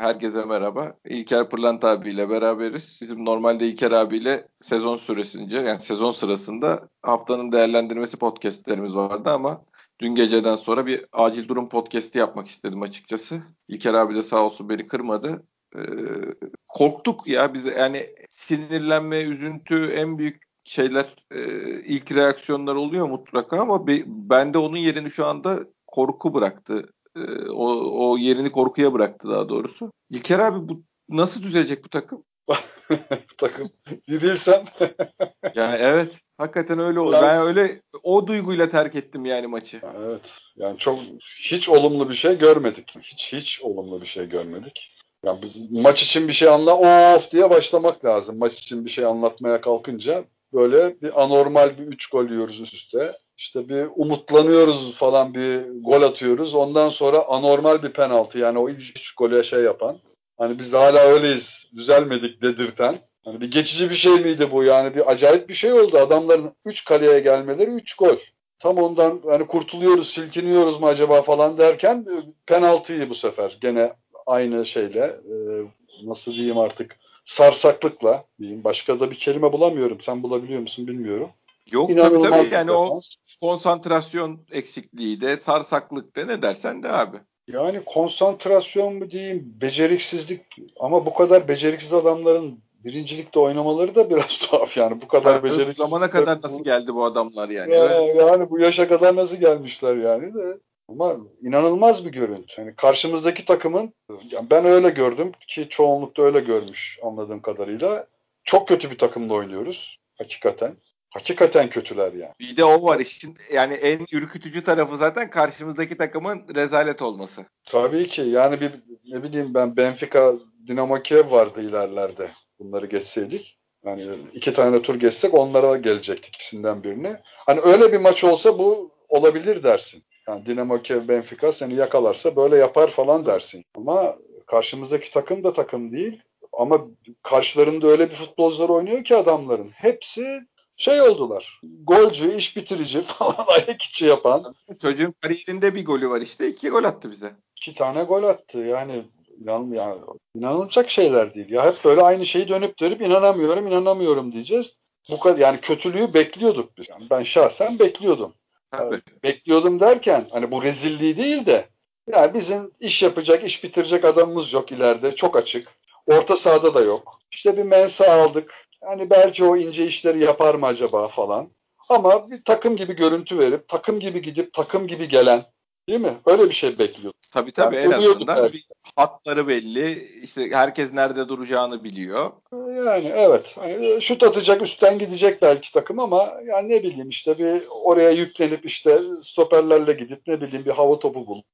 Herkese merhaba. İlker Pırlant abiyle beraberiz. Bizim normalde İlker abiyle sezon süresince yani sezon sırasında haftanın değerlendirmesi podcastlerimiz vardı ama dün geceden sonra bir acil durum podcast'i yapmak istedim açıkçası. İlker abi de sağ olsun beni kırmadı. Ee, korktuk ya bize yani sinirlenme, üzüntü en büyük şeyler e, ilk reaksiyonlar oluyor mutlaka ama be, bende onun yerini şu anda korku bıraktı o, o yerini korkuya bıraktı daha doğrusu. İlker abi bu nasıl düzelecek bu takım? takım bir bilsem. yani evet hakikaten öyle oldu. Yani, ben öyle o duyguyla terk ettim yani maçı. Evet. Yani çok hiç olumlu bir şey görmedik. Hiç hiç olumlu bir şey görmedik. Yani maç için bir şey anla of diye başlamak lazım. Maç için bir şey anlatmaya kalkınca böyle bir anormal bir 3 gol yiyoruz üst üste işte bir umutlanıyoruz falan bir gol atıyoruz. Ondan sonra anormal bir penaltı yani o ilk üç golü şey yapan. Hani biz de hala öyleyiz düzelmedik dedirten. Hani bir geçici bir şey miydi bu yani bir acayip bir şey oldu. Adamların 3 kaleye gelmeleri 3 gol. Tam ondan hani kurtuluyoruz, silkiniyoruz mu acaba falan derken e, penaltıyı bu sefer gene aynı şeyle e, nasıl diyeyim artık sarsaklıkla diyeyim. Başka da bir kelime bulamıyorum. Sen bulabiliyor musun bilmiyorum. Yok İnanılmaz tabii tabii yani o konsantrasyon eksikliği de sarsaklık de ne dersen de abi. Yani konsantrasyon mu diyeyim, beceriksizlik ama bu kadar beceriksiz adamların birincilikte oynamaları da biraz tuhaf yani bu kadar yani, beceriksiz. Zamana kadar nasıl geldi bu adamlar yani? Ya, evet. Yani bu yaşa kadar nasıl gelmişler yani de. Ama inanılmaz bir görüntü. Yani karşımızdaki takımın yani ben öyle gördüm ki çoğunlukta öyle görmüş anladığım kadarıyla. Çok kötü bir takımda oynuyoruz hakikaten. Hakikaten kötüler yani. Bir de o var işin yani en ürkütücü tarafı zaten karşımızdaki takımın rezalet olması. Tabii ki yani bir ne bileyim ben Benfica Dinamo Kiev vardı ilerlerde bunları geçseydik. Yani iki tane tur geçsek onlara gelecektik ikisinden birini. Hani öyle bir maç olsa bu olabilir dersin. Yani Dinamo Kiev Benfica seni yakalarsa böyle yapar falan dersin. Ama karşımızdaki takım da takım değil. Ama karşılarında öyle bir futbolcular oynuyor ki adamların. Hepsi şey oldular. Golcü, iş bitirici falan ayak içi yapan. Çocuğun kariyerinde bir golü var işte. iki gol attı bize. İki tane gol attı. Yani inan, yani, inanılacak şeyler değil. Ya hep böyle aynı şeyi dönüp dönüp inanamıyorum, inanamıyorum diyeceğiz. Bu kadar yani kötülüğü bekliyorduk biz. Yani ben şahsen bekliyordum. Tabii. bekliyordum derken hani bu rezilliği değil de yani bizim iş yapacak, iş bitirecek adamımız yok ileride. Çok açık. Orta sahada da yok. İşte bir mensa aldık. Yani belki o ince işleri yapar mı acaba falan. Ama bir takım gibi görüntü verip, takım gibi gidip, takım gibi gelen değil mi? Öyle bir şey bekliyor. Tabii tabii yani en azından bir hatları belli. İşte herkes nerede duracağını biliyor. Yani evet. Hani şut atacak, üstten gidecek belki takım ama yani ne bileyim işte bir oraya yüklenip işte stoperlerle gidip ne bileyim bir hava topu bulup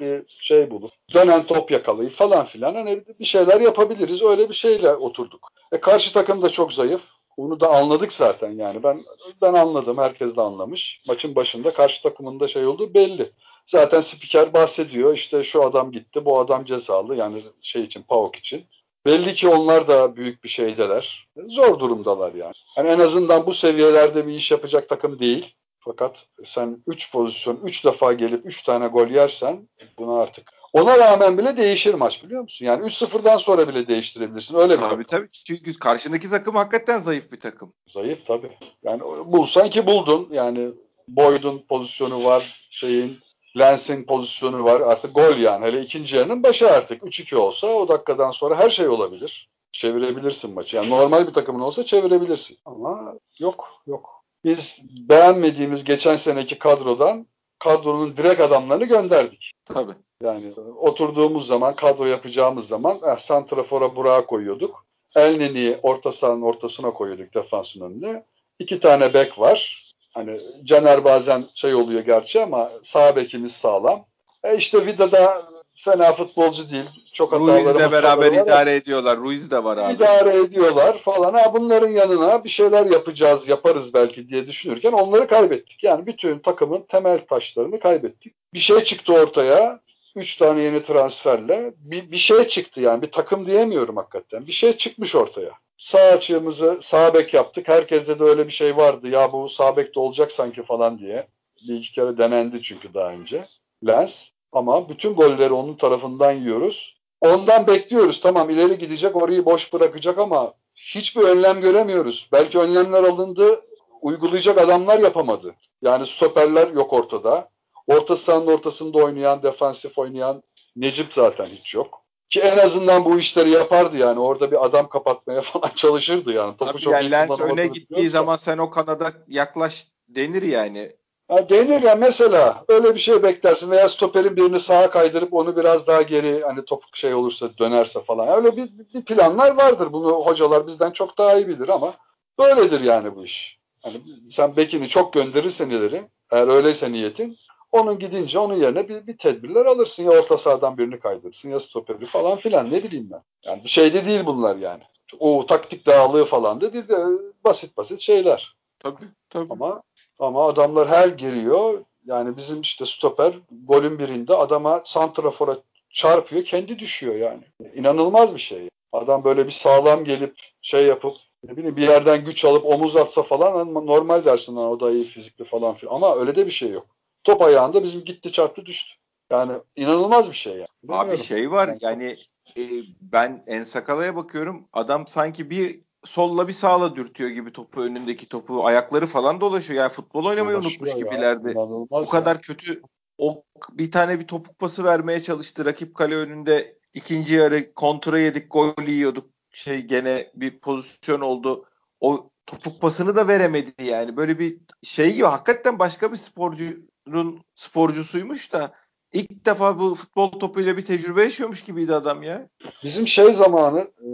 bir şey bulup dönen top yakalayıp falan filan hani bir şeyler yapabiliriz. Öyle bir şeyle oturduk. E karşı takım da çok zayıf. Bunu da anladık zaten yani. Ben ben anladım. Herkes de anlamış. Maçın başında karşı takımın da şey olduğu belli. Zaten spiker bahsediyor. İşte şu adam gitti, bu adam cezalı. Yani şey için, PAOK için. Belli ki onlar da büyük bir şeydeler. Zor durumdalar yani. yani en azından bu seviyelerde bir iş yapacak takım değil. Fakat sen 3 pozisyon 3 defa gelip 3 tane gol yersen bunu artık ona rağmen bile değişir maç biliyor musun? Yani 3-0'dan sonra bile değiştirebilirsin. Öyle mi? Tabii tabii. Çünkü karşındaki takım hakikaten zayıf bir takım. Zayıf tabii. Yani bulsan ki buldun. Yani Boyd'un pozisyonu var. Şeyin Lens'in pozisyonu var. Artık gol yani. Hele ikinci yarının başı artık. 3-2 olsa o dakikadan sonra her şey olabilir. Çevirebilirsin maçı. Yani normal bir takımın olsa çevirebilirsin. Ama yok yok. Biz beğenmediğimiz geçen seneki kadrodan kadronun direkt adamlarını gönderdik. Tabii. Yani oturduğumuz zaman, kadro yapacağımız zaman eh, Santrafor'a Burak'ı koyuyorduk. Elneni'yi orta sahanın ortasına koyuyorduk defansın önüne. İki tane bek var. Hani Caner bazen şey oluyor gerçi ama sağ bekimiz sağlam. E işte Vida da fena futbolcu değil. Çok hataları Ruiz'le beraber idare ediyorlar. Ruiz de var abi. İdare ediyorlar falan. Ha bunların yanına bir şeyler yapacağız, yaparız belki diye düşünürken onları kaybettik. Yani bütün takımın temel taşlarını kaybettik. Bir şey çıktı ortaya. Üç tane yeni transferle bir, bir şey çıktı yani. Bir takım diyemiyorum hakikaten. Bir şey çıkmış ortaya. Sağ açığımızı sağ bek yaptık. Herkeste de öyle bir şey vardı. Ya bu sağ bekte olacak sanki falan diye. Bir iki kere denendi çünkü daha önce. Lens. Ama bütün golleri onun tarafından yiyoruz. ondan bekliyoruz. Tamam ileri gidecek orayı boş bırakacak ama hiçbir önlem göremiyoruz. Belki önlemler alındı uygulayacak adamlar yapamadı. Yani stoperler yok ortada. Orta sahanın ortasında oynayan, defansif oynayan Necip zaten hiç yok. Ki en azından bu işleri yapardı yani. Orada bir adam kapatmaya falan çalışırdı yani. Topu Tabii çok yani Lens öne gittiği zaman sen o kanada yaklaş denir yani. Ha, denir ya mesela öyle bir şey beklersin veya stoperin birini sağa kaydırıp onu biraz daha geri hani topuk şey olursa dönerse falan. Öyle bir, bir planlar vardır. Bunu hocalar bizden çok daha iyi bilir ama böyledir yani bu iş. Hani sen bekini çok gönderirsen ileri eğer öyleyse niyetin onun gidince onun yerine bir, bir tedbirler alırsın. Ya orta sahadan birini kaydırırsın ya stoperi falan filan ne bileyim ben. Yani bir şey de değil bunlar yani. O taktik dağılığı falan da değil de basit basit şeyler. Tabii tabii. Ama ama adamlar her giriyor. Yani bizim işte stoper golün birinde adama santrafora çarpıyor kendi düşüyor yani. İnanılmaz bir şey. Adam böyle bir sağlam gelip şey yapıp ne bileyim bir yerden güç alıp omuz atsa falan normal dersin o da iyi fizikli falan filan. Ama öyle de bir şey yok. Top ayağında bizim gitti çarptı düştü. Yani inanılmaz bir şey yani. Bilmiyorum. Abi şey var yani e, ben Ensakala'ya bakıyorum. Adam sanki bir solla bir sağla dürtüyor gibi topu önündeki topu. Ayakları falan dolaşıyor. Yani futbol oynamayı unutmuş gibilerdi. Bu kadar ya. kötü o bir tane bir topuk pası vermeye çalıştı. Rakip kale önünde ikinci yarı kontra yedik, gol yiyorduk. Şey gene bir pozisyon oldu. O topuk pasını da veremedi yani. Böyle bir şey gibi hakikaten başka bir sporcunun sporcusuymuş da ilk defa bu futbol topuyla bir tecrübe yaşıyormuş gibiydi adam ya. Bizim şey zamanı e,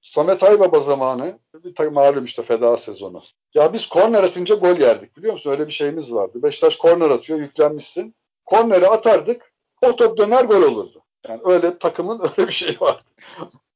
Samet Aybaba zamanı bir malum işte feda sezonu. Ya biz korner atınca gol yerdik biliyor musun? Öyle bir şeyimiz vardı. Beşiktaş korner atıyor yüklenmişsin. Korneri atardık o top döner gol olurdu. Yani öyle takımın öyle bir şeyi vardı.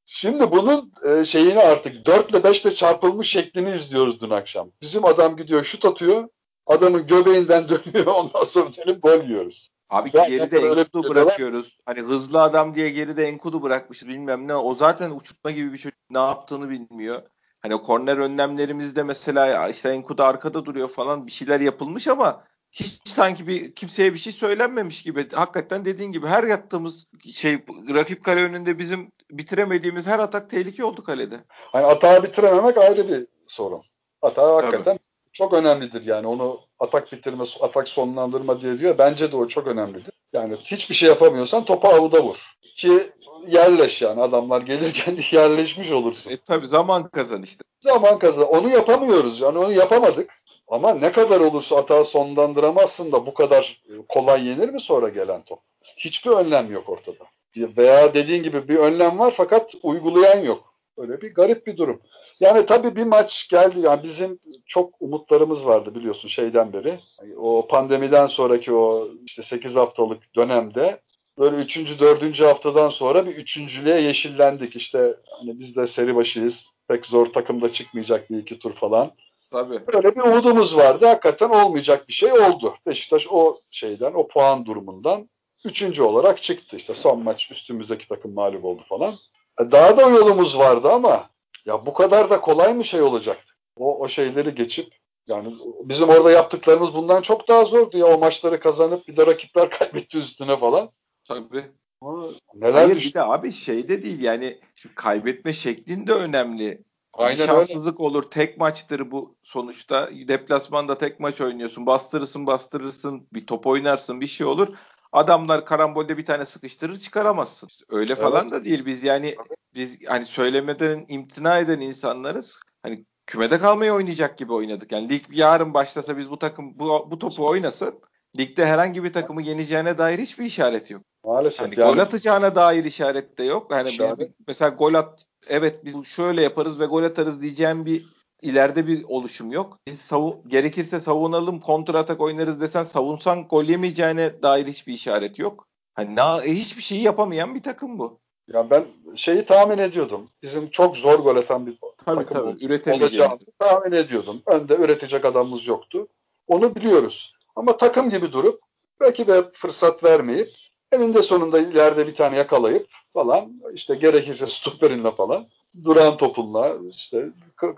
Şimdi bunun e, şeyini artık 4 ile 5 ile çarpılmış şeklini izliyoruz dün akşam. Bizim adam gidiyor şut atıyor. Adamın göbeğinden dönüyor ondan sonra dönüp gol yiyoruz. Abi ya, geride Enkudu bırakıyoruz. Hani hızlı adam diye geride Enkudu bırakmışız bilmem ne. O zaten uçurtma gibi bir çocuk ne yaptığını bilmiyor. Hani o korner önlemlerimizde mesela işte Enkudu arkada duruyor falan bir şeyler yapılmış ama hiç sanki bir kimseye bir şey söylenmemiş gibi. Hakikaten dediğin gibi her yattığımız şey rakip kale önünde bizim bitiremediğimiz her atak tehlike oldu kalede. Hani atağı bitirememek ayrı bir sorun. Atağı hakikaten Tabii. çok önemlidir yani onu atak bitirme, atak sonlandırma diye diyor. Bence de o çok önemlidir. Yani hiçbir şey yapamıyorsan topu avuda vur. Ki yerleş yani adamlar gelirken yerleşmiş olursun. E tabi zaman kazan işte. Zaman kazan. Onu yapamıyoruz yani onu yapamadık. Ama ne kadar olursa atağı sonlandıramazsın da bu kadar kolay yenir mi sonra gelen top? Hiçbir önlem yok ortada. Veya dediğin gibi bir önlem var fakat uygulayan yok. Öyle bir garip bir durum. Yani tabii bir maç geldi. Yani bizim çok umutlarımız vardı biliyorsun şeyden beri. O pandemiden sonraki o işte 8 haftalık dönemde böyle 3. 4. haftadan sonra bir üçüncülüğe yeşillendik. İşte hani biz de seri başıyız. Pek zor takımda çıkmayacak bir iki tur falan. Tabii. Böyle bir umudumuz vardı. Hakikaten olmayacak bir şey oldu. Beşiktaş o şeyden, o puan durumundan üçüncü olarak çıktı. İşte son maç üstümüzdeki takım mağlup oldu falan. Daha da yolumuz vardı ama ya bu kadar da kolay mı şey olacaktı? O, o şeyleri geçip yani bizim orada yaptıklarımız bundan çok daha zordu ya o maçları kazanıp bir de rakipler kaybetti üstüne falan. Tabii. Ama neler Hayır düştü? bir de abi şey de değil yani kaybetme şeklin de önemli. Aynen bir şanssızlık öyle. olur. Tek maçtır bu sonuçta. Deplasmanda tek maç oynuyorsun. Bastırırsın bastırırsın. Bir top oynarsın bir şey olur. Adamlar karambolde bir tane sıkıştırır çıkaramazsın. Öyle evet. falan da değil biz yani biz hani söylemeden imtina eden insanlarız. Hani kümede kalmayı oynayacak gibi oynadık. Yani lig yarın başlasa biz bu takım bu, bu topu oynasın ligde herhangi bir takımı yeneceğine dair hiçbir işaret yok. Maalesef. Yani, yani gol atacağına dair işaret de yok. Hani biz mesela gol at evet biz şöyle yaparız ve gol atarız diyeceğim bir ileride bir oluşum yok. Biz savun, gerekirse savunalım, kontra atak oynarız desen savunsan gol yemeyeceğine dair hiçbir işaret yok. Hani na, e, hiçbir şeyi yapamayan bir takım bu. Ya ben şeyi tahmin ediyordum. Bizim çok zor gol atan bir tabii, takım tabii, olacağımızı tahmin ediyordum. Önde üretecek adamımız yoktu. Onu biliyoruz. Ama takım gibi durup rakibe fırsat vermeyip eninde sonunda ileride bir tane yakalayıp falan işte gerekirse stoperinle falan duran topunla işte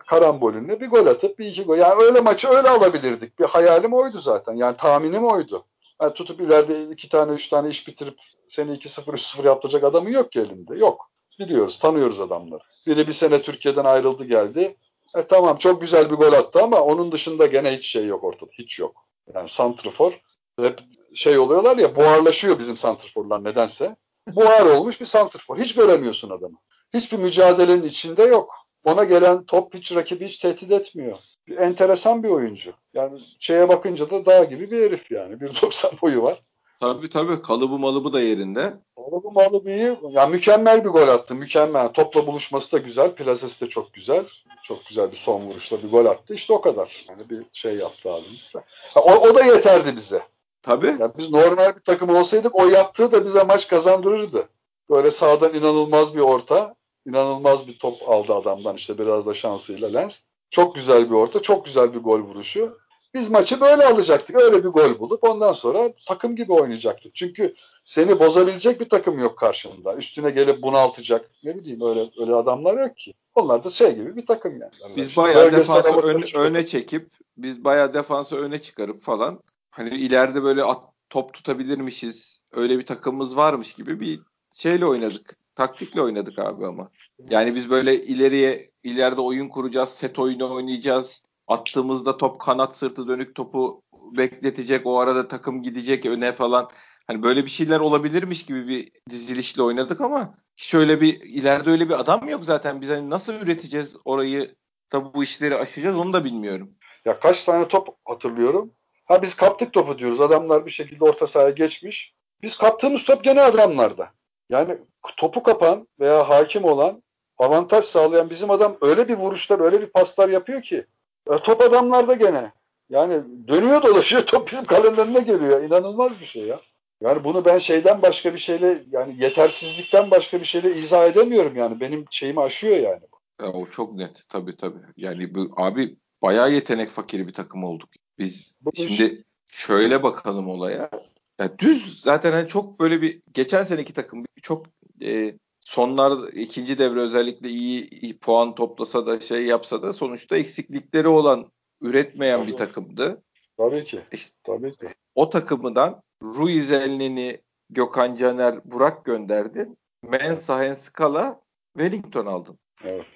karambolünle bir gol atıp bir iki gol. Yani öyle maçı öyle alabilirdik. Bir hayalim oydu zaten. Yani tahminim oydu. Yani tutup ileride iki tane üç tane iş bitirip seni 2-0 3-0 yaptıracak adamı yok ki elinde. Yok. Biliyoruz, tanıyoruz adamları. Biri bir sene Türkiye'den ayrıldı geldi. E tamam çok güzel bir gol attı ama onun dışında gene hiç şey yok ortada. Hiç yok. Yani santrfor hep şey oluyorlar ya buharlaşıyor bizim santrforlar nedense. Buhar olmuş bir santrfor. Hiç göremiyorsun adamı. Hiçbir mücadelenin içinde yok. Ona gelen top hiç rakibi hiç tehdit etmiyor. Enteresan bir oyuncu. Yani şeye bakınca da dağ gibi bir herif yani. 1.90 boyu var. Tabii tabii kalıbı malıbı da yerinde. Kalıbı malıbı iyi. Ya mükemmel bir gol attı. Mükemmel. Topla buluşması da güzel. Plasesi de çok güzel. Çok güzel bir son vuruşla bir gol attı. İşte o kadar. Yani bir şey yaptı abimiz. O, o da yeterdi bize. Tabii. Yani biz normal bir takım olsaydık o yaptığı da bize maç kazandırırdı. Böyle sağdan inanılmaz bir orta. İnanılmaz bir top aldı adamdan işte biraz da şansıyla Lens. Çok güzel bir orta, çok güzel bir gol vuruşu. Biz maçı böyle alacaktık. Öyle bir gol bulup ondan sonra takım gibi oynayacaktık. Çünkü seni bozabilecek bir takım yok karşında. Üstüne gelip bunaltacak. Ne bileyim öyle öyle adamlar yok ki. Onlar da şey gibi bir takım yani. Biz bayağı defansı ön, öne çekip biz bayağı defansı öne çıkarıp falan hani ileride böyle at, top tutabilirmişiz. Öyle bir takımımız varmış gibi bir şeyle oynadık. Taktikle oynadık abi ama. Yani biz böyle ileriye ileride oyun kuracağız, set oyunu oynayacağız. Attığımızda top kanat sırtı dönük topu bekletecek. O arada takım gidecek öne falan. Hani böyle bir şeyler olabilirmiş gibi bir dizilişle oynadık ama hiç öyle bir ileride öyle bir adam yok zaten. Biz hani nasıl üreteceğiz orayı da bu işleri aşacağız onu da bilmiyorum. Ya kaç tane top hatırlıyorum. Ha biz kaptık topu diyoruz. Adamlar bir şekilde orta sahaya geçmiş. Biz kaptığımız top gene adamlarda. Yani topu kapan veya hakim olan avantaj sağlayan bizim adam öyle bir vuruşlar, öyle bir paslar yapıyor ki e, top adamlarda gene. Yani dönüyor dolaşıyor top bizim kalenin önüne geliyor. İnanılmaz bir şey ya. Yani bunu ben şeyden başka bir şeyle yani yetersizlikten başka bir şeyle izah edemiyorum yani. Benim şeyimi aşıyor yani. Ya o çok net tabii tabii. Yani bu abi bayağı yetenek fakiri bir takım olduk. Biz bu şimdi şöyle bakalım olaya. Ya düz zaten hani çok böyle bir geçen seneki takım çok e, sonlar ikinci devre özellikle iyi, iyi puan toplasa da şey yapsa da sonuçta eksiklikleri olan üretmeyen Tabii. bir takımdı. Tabii ki. İşte, Tabii ki. O takımından Ruiz Elneni, Gökhan Caner, Burak gönderdin. Mensah Enskala, Wellington aldın. Evet.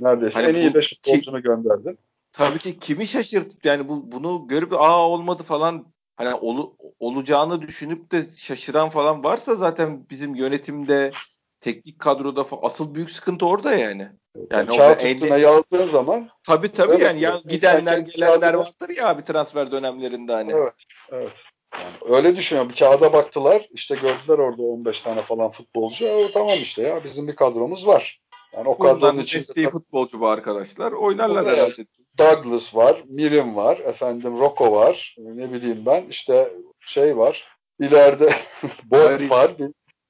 Neredeyse hani en iyi 5 futbolcunu gönderdin. Tabii ki kimi şaşırt yani bu bunu görüp aa olmadı falan hani ol, olacağını düşünüp de şaşıran falan varsa zaten bizim yönetimde teknik kadroda falan, asıl büyük sıkıntı orada yani. Yani kağıt üstüne yazdığın zaman tabii tabii evet, yani ya, gidenler gelenler vardır ya bir transfer dönemlerinde hani. Evet. Evet. Yani öyle düşünüyorum. Bir kağıda baktılar. işte gördüler orada 15 tane falan futbolcu. O tamam işte ya bizim bir kadromuz var. Yani o kadronun içinde futbolcu bu arkadaşlar. Oynarlar herhalde. Douglas var, Mirim var, efendim Rocco var. Ne bileyim ben işte şey var. İleride Boyd var.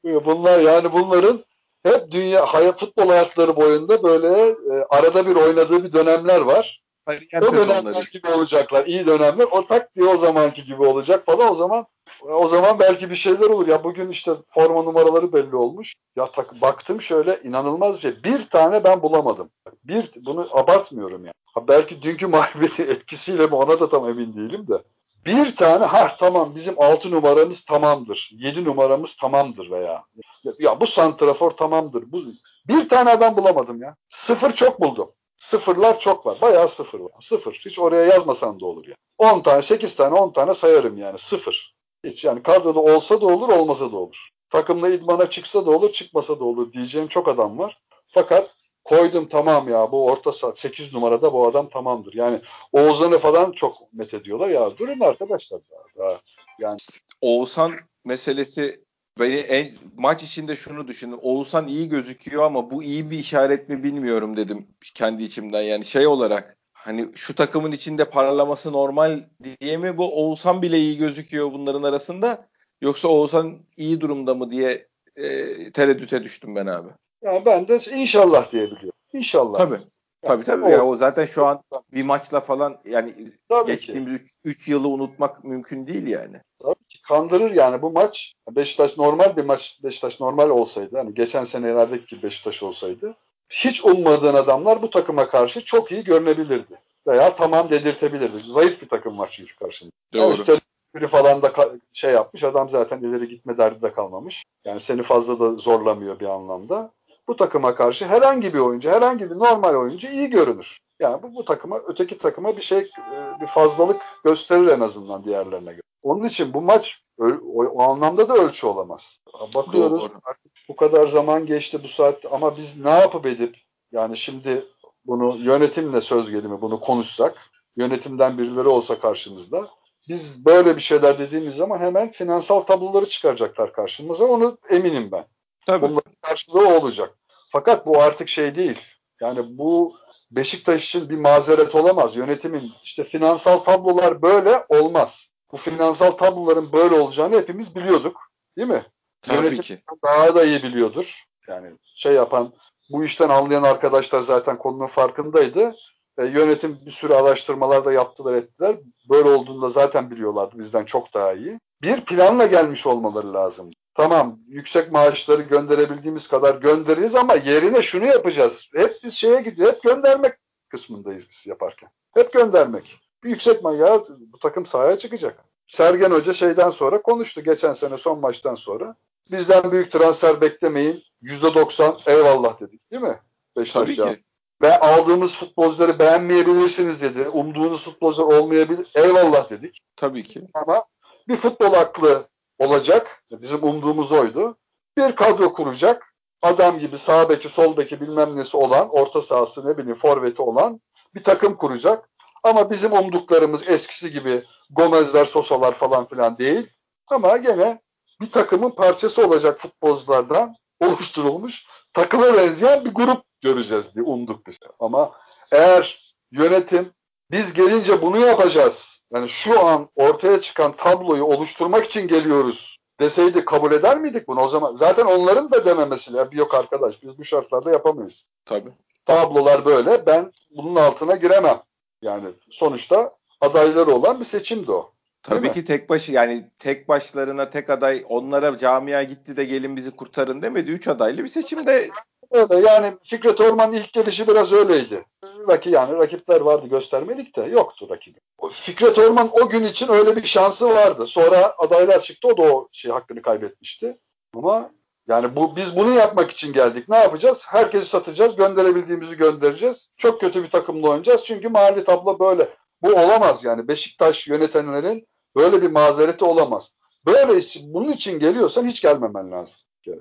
Bunlar yani bunların hep dünya hayat futbol hayatları boyunda böyle e, arada bir oynadığı bir dönemler var. Kariyer o dönemler gibi olacaklar. iyi dönemler. O tak diye o zamanki gibi olacak falan. O zaman o zaman belki bir şeyler olur. Ya bugün işte forma numaraları belli olmuş. Ya tak, baktım şöyle inanılmaz bir şey. Bir tane ben bulamadım. Bir bunu abartmıyorum yani. Ha, belki dünkü mağlubiyeti etkisiyle mi ona da tam emin değilim de. Bir tane ha tamam bizim 6 numaramız tamamdır. 7 numaramız tamamdır veya ya, ya bu santrafor tamamdır. Bu bir tane adam bulamadım ya. Sıfır çok buldum. Sıfırlar çok var. Bayağı sıfır var. Sıfır. Hiç oraya yazmasan da olur ya. 10 tane, 8 tane, 10 tane sayarım yani. Sıfır. Hiç yani kadroda olsa da olur, olmasa da olur. Takımla idmana çıksa da olur, çıkmasa da olur diyeceğim çok adam var. Fakat koydum tamam ya bu orta saat 8 numarada bu adam tamamdır. Yani Oğuzhan'ı falan çok met ediyorlar ya durun arkadaşlar. Daha, yani Oğuzhan meselesi beni en maç içinde şunu düşündüm. Oğuzhan iyi gözüküyor ama bu iyi bir işaret mi bilmiyorum dedim kendi içimden. Yani şey olarak hani şu takımın içinde parlaması normal diye mi bu Oğuzhan bile iyi gözüküyor bunların arasında yoksa Oğuzhan iyi durumda mı diye e, tereddüte düştüm ben abi. Yani ben de inşallah diyebiliyorum. İnşallah. Tabii. Tabii tabii. O, ya o zaten şu an bir maçla falan yani tabii geçtiğimiz 3 yılı unutmak mümkün değil yani. Tabii ki kandırır yani bu maç. Beşiktaş normal bir maç. Beşiktaş normal olsaydı hani geçen senelerdeki Beşiktaş olsaydı hiç ummadığın adamlar bu takıma karşı çok iyi görünebilirdi. Veya tamam dedirtebilirdi. Zayıf bir takım var çünkü karşında. Doğru. üstelik, biri falan da şey yapmış. Adam zaten ileri gitme derdi de kalmamış. Yani seni fazla da zorlamıyor bir anlamda. Bu takıma karşı herhangi bir oyuncu, herhangi bir normal oyuncu iyi görünür. Yani bu, bu takıma, öteki takıma bir şey, e, bir fazlalık gösterir en azından diğerlerine göre. Onun için bu maç o, o anlamda da ölçü olamaz. Bakıyoruz Doğru. artık bu kadar zaman geçti bu saat ama biz ne yapıp edip yani şimdi bunu yönetimle söz gelimi bunu konuşsak, yönetimden birileri olsa karşımızda biz böyle bir şeyler dediğimiz zaman hemen finansal tabloları çıkaracaklar karşımıza. Onu eminim ben. Tabii. Bunların karşılığı olacak. Fakat bu artık şey değil. Yani bu Beşiktaş için bir mazeret olamaz. Yönetimin işte finansal tablolar böyle olmaz. Bu finansal tabloların böyle olacağını hepimiz biliyorduk. Değil mi? Tabii Yönetim ki. daha da iyi biliyordur. Yani şey yapan, bu işten anlayan arkadaşlar zaten konunun farkındaydı. E, yönetim bir sürü araştırmalar da yaptılar ettiler. Böyle olduğunda zaten biliyorlardı bizden çok daha iyi. Bir planla gelmiş olmaları lazım. Tamam yüksek maaşları gönderebildiğimiz kadar göndeririz ama yerine şunu yapacağız. Hep biz şeye gidiyor. Hep göndermek kısmındayız biz yaparken. Hep göndermek. Bir yüksek maaş bu takım sahaya çıkacak. Sergen Hoca şeyden sonra konuştu. Geçen sene son maçtan sonra. Bizden büyük transfer beklemeyin. %90 eyvallah dedik değil mi? Beşiktaş Tabii ya. ki. Ve aldığımız futbolcuları beğenmeyebilirsiniz dedi. Umduğunuz futbolcular olmayabilir. Eyvallah dedik. Tabii ki. Ama bir futbol aklı olacak. Bizim umduğumuz oydu. Bir kadro kuracak. Adam gibi sağ beki, sol beki bilmem nesi olan, orta sahası ne bileyim forveti olan bir takım kuracak. Ama bizim umduklarımız eskisi gibi Gomezler, Sosalar falan filan değil. Ama gene bir takımın parçası olacak futbolculardan oluşturulmuş takıma benzeyen bir grup göreceğiz diye umduk biz. Ama eğer yönetim biz gelince bunu yapacağız. Yani şu an ortaya çıkan tabloyu oluşturmak için geliyoruz deseydi kabul eder miydik bunu? O zaman zaten onların da dememesi ya yok arkadaş biz bu şartlarda yapamayız. Tabii. Tablolar böyle. Ben bunun altına giremem. Yani sonuçta adayları olan bir seçimdi o. Tabii ki tek başı yani tek başlarına tek aday onlara camia gitti de gelin bizi kurtarın demedi. Üç adaylı bir seçimde. Öyle yani Fikret Orman'ın ilk gelişi biraz öyleydi. Rakip yani rakipler vardı göstermelik de yoktu rakibi. Fikret Orman o gün için öyle bir şansı vardı. Sonra adaylar çıktı o da o şey hakkını kaybetmişti. Ama yani bu biz bunu yapmak için geldik. Ne yapacağız? Herkesi satacağız. Gönderebildiğimizi göndereceğiz. Çok kötü bir takımla oynayacağız. Çünkü mahalli tablo böyle. Bu olamaz yani. Beşiktaş yönetenlerin böyle bir mazereti olamaz. Böyle bunun için geliyorsan hiç gelmemen lazım.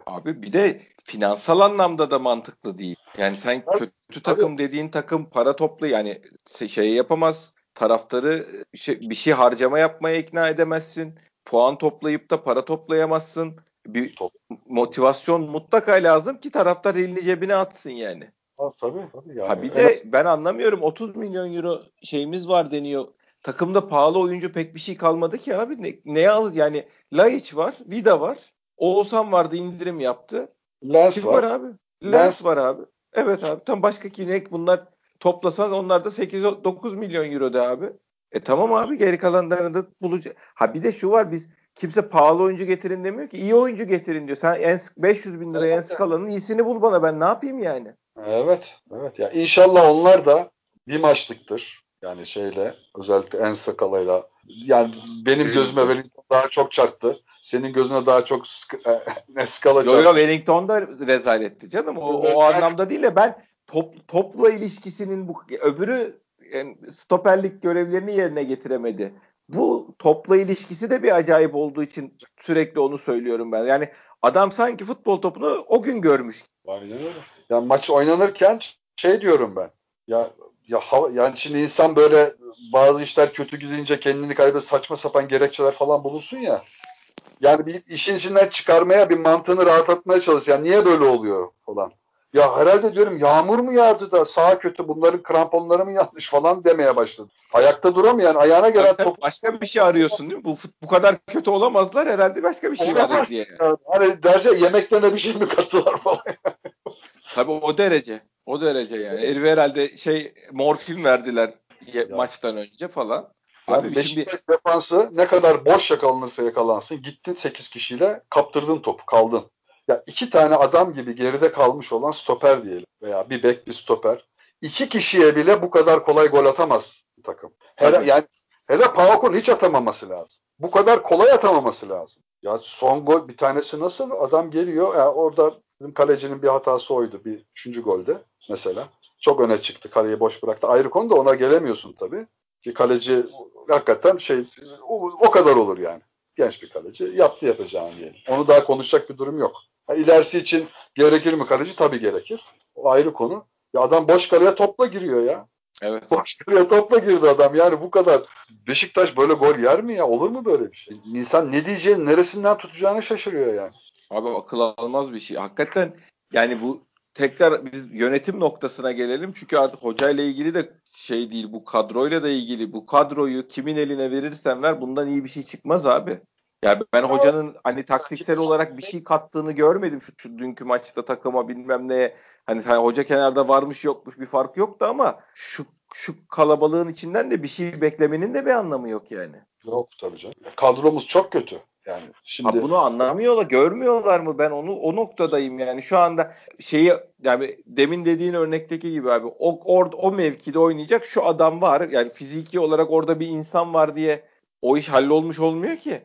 Abi bir de finansal anlamda da mantıklı değil. Yani sen kötü takım dediğin takım para toplu yani şey yapamaz. Taraftarı şey, bir şey harcama yapmaya ikna edemezsin. Puan toplayıp da para toplayamazsın. Bir motivasyon mutlaka lazım ki taraftar elini cebine atsın yani. Ha, tabii tabii. Yani. Ha bir de ben anlamıyorum 30 milyon euro şeyimiz var deniyor. Takımda pahalı oyuncu pek bir şey kalmadı ki abi. Ne, neye alır yani Laiç var, Vida var. Oğuzhan vardı indirim yaptı. Lens Kim var. var abi? Lens, Lens var abi. Evet abi. Tam başka kinek bunlar toplasan onlar da 8-9 milyon euro de abi. E tamam abi geri kalanlarını da bulacak. Ha bir de şu var biz kimse pahalı oyuncu getirin demiyor ki. iyi oyuncu getirin diyor. Sen en 500 bin liraya evet. en kalanın iyisini bul bana ben ne yapayım yani. Evet. Evet ya inşallah onlar da bir maçlıktır. Yani şeyle özellikle en sakalayla yani benim gözüme Wellington daha çok çarptı. Senin gözüne daha çok e, skala çarptı. Yok yok Wellington da rezaletti canım. O, o anlamda değil de ben top, topla ilişkisinin bu öbürü yani stoperlik görevlerini yerine getiremedi. Bu topla ilişkisi de bir acayip olduğu için sürekli onu söylüyorum ben. Yani adam sanki futbol topunu o gün görmüş. Aynen öyle. Yani maç oynanırken şey diyorum ben. Ya ya yani şimdi insan böyle bazı işler kötü gidince kendini kaybet saçma sapan gerekçeler falan bulursun ya. Yani bir işin içinden çıkarmaya bir mantığını rahatlatmaya çalış. Yani niye böyle oluyor falan. Ya herhalde diyorum yağmur mu yağdı da sağ kötü bunların kramponları mı yanlış falan demeye başladı. Ayakta duramayan ayağına gelen top... Başka bir şey arıyorsun değil mi? Bu, bu kadar kötü olamazlar herhalde başka bir şey var diye. Yani. Hani derece yemeklerine bir şey mi kattılar falan. Tabii o derece. O derece yani. Herife herhalde şey morfin verdiler ya. maçtan önce falan. Abi yani Beşiktaş şimdi... defansı ne kadar boş yakalanırsa yakalansın gittin 8 kişiyle kaptırdın topu kaldın. Ya iki tane adam gibi geride kalmış olan stoper diyelim veya bir bek bir stoper. İki kişiye bile bu kadar kolay gol atamaz takım. Her, yani Hele Pauk'un hiç atamaması lazım. Bu kadar kolay atamaması lazım. Ya son gol bir tanesi nasıl? Adam geliyor. Yani orada bizim kalecinin bir hatası oydu. Bir üçüncü golde mesela. Çok öne çıktı. Kaleyi boş bıraktı. Ayrı konu da ona gelemiyorsun tabii. Ki kaleci hakikaten şey o, o kadar olur yani. Genç bir kaleci. Yaptı yapacağını diyelim. Onu daha konuşacak bir durum yok. Ha, ilerisi için gerekir mi kaleci? Tabii gerekir. O ayrı konu. Ya adam boş kaleye topla giriyor ya. Evet. Boş kaleye topla girdi adam. Yani bu kadar. Beşiktaş böyle gol yer mi ya? Olur mu böyle bir şey? İnsan ne diyeceğini, neresinden tutacağını şaşırıyor yani. Abi akıl almaz bir şey. Hakikaten yani bu tekrar biz yönetim noktasına gelelim. Çünkü artık hocayla ilgili de şey değil bu kadroyla da ilgili. Bu kadroyu kimin eline verirsen ver bundan iyi bir şey çıkmaz abi. Ya ben hocanın hani taktiksel olarak bir şey kattığını görmedim şu, şu dünkü maçta takıma bilmem neye. Hani, hani hoca kenarda varmış yokmuş bir fark yoktu ama şu şu kalabalığın içinden de bir şey beklemenin de bir anlamı yok yani. Yok tabii canım. Kadromuz çok kötü. Yani şimdi Ha bunu anlamıyorlar, görmüyorlar mı? Ben onu o noktadayım yani. Şu anda şeyi yani demin dediğin örnekteki gibi abi o or, o mevkide oynayacak şu adam var. Yani fiziki olarak orada bir insan var diye o iş hallolmuş olmuyor ki.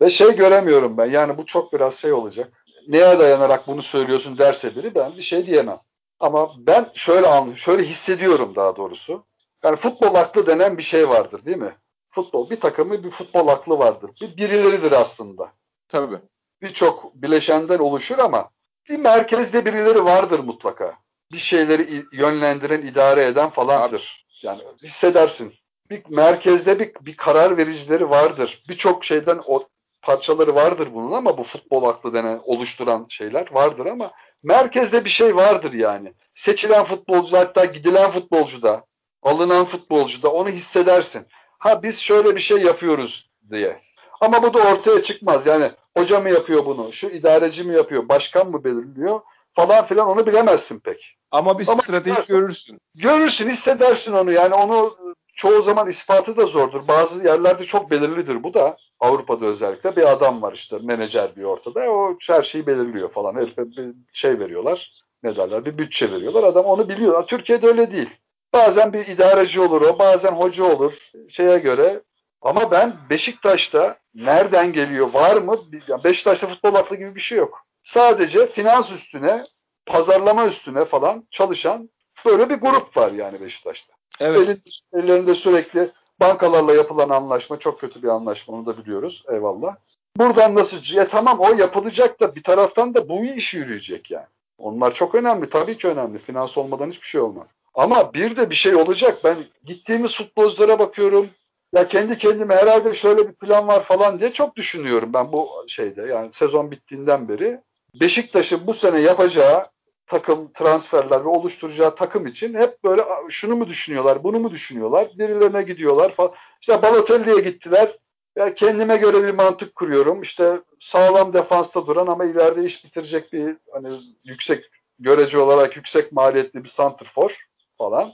ve şey göremiyorum ben. Yani bu çok biraz şey olacak. Neye dayanarak bunu söylüyorsun derse biri ben bir şey diyemem. Ama ben şöyle an, şöyle hissediyorum daha doğrusu. Yani futbol aklı denen bir şey vardır değil mi? Futbol bir takımı bir futbol aklı vardır. Bir birileridir aslında. Tabii. Birçok bileşenden oluşur ama bir merkezde birileri vardır mutlaka. Bir şeyleri yönlendiren, idare eden falandır. Yani hissedersin. Bir merkezde bir, bir karar vericileri vardır. Birçok şeyden o parçaları vardır bunun ama bu futbol aklı denen oluşturan şeyler vardır ama merkezde bir şey vardır yani. Seçilen futbolcu hatta gidilen futbolcu da, alınan futbolcu da onu hissedersin. Ha biz şöyle bir şey yapıyoruz diye. Ama bu da ortaya çıkmaz. Yani hoca mı yapıyor bunu, şu idareci mi yapıyor, başkan mı belirliyor falan filan onu bilemezsin pek. Ama bir Ama strateji görürsün. Görürsün, hissedersin onu. Yani onu çoğu zaman ispatı da zordur. Bazı yerlerde çok belirlidir bu da. Avrupa'da özellikle bir adam var işte menajer bir ortada. O her şeyi belirliyor falan. Herife bir şey veriyorlar. Ne derler? Bir bütçe veriyorlar. Adam onu biliyor. Türkiye'de öyle değil. Bazen bir idareci olur o, bazen hoca olur şeye göre. Ama ben Beşiktaş'ta nereden geliyor, var mı? Yani Beşiktaş'ta futbol aklı gibi bir şey yok. Sadece finans üstüne, pazarlama üstüne falan çalışan böyle bir grup var yani Beşiktaş'ta. Evet. ellerinde sürekli bankalarla yapılan anlaşma çok kötü bir anlaşma onu da biliyoruz. Eyvallah. Buradan nasıl? E tamam o yapılacak da bir taraftan da bu iş yürüyecek yani. Onlar çok önemli. Tabii ki önemli. Finans olmadan hiçbir şey olmaz. Ama bir de bir şey olacak. Ben gittiğimiz futbolculara bakıyorum. Ya kendi kendime herhalde şöyle bir plan var falan diye çok düşünüyorum ben bu şeyde. Yani sezon bittiğinden beri. Beşiktaş'ın bu sene yapacağı takım transferler ve oluşturacağı takım için hep böyle şunu mu düşünüyorlar, bunu mu düşünüyorlar, birilerine gidiyorlar falan. İşte Balotelli'ye gittiler. Ya kendime göre bir mantık kuruyorum. İşte sağlam defansta duran ama ileride iş bitirecek bir hani yüksek görece olarak yüksek maliyetli bir santrfor falan.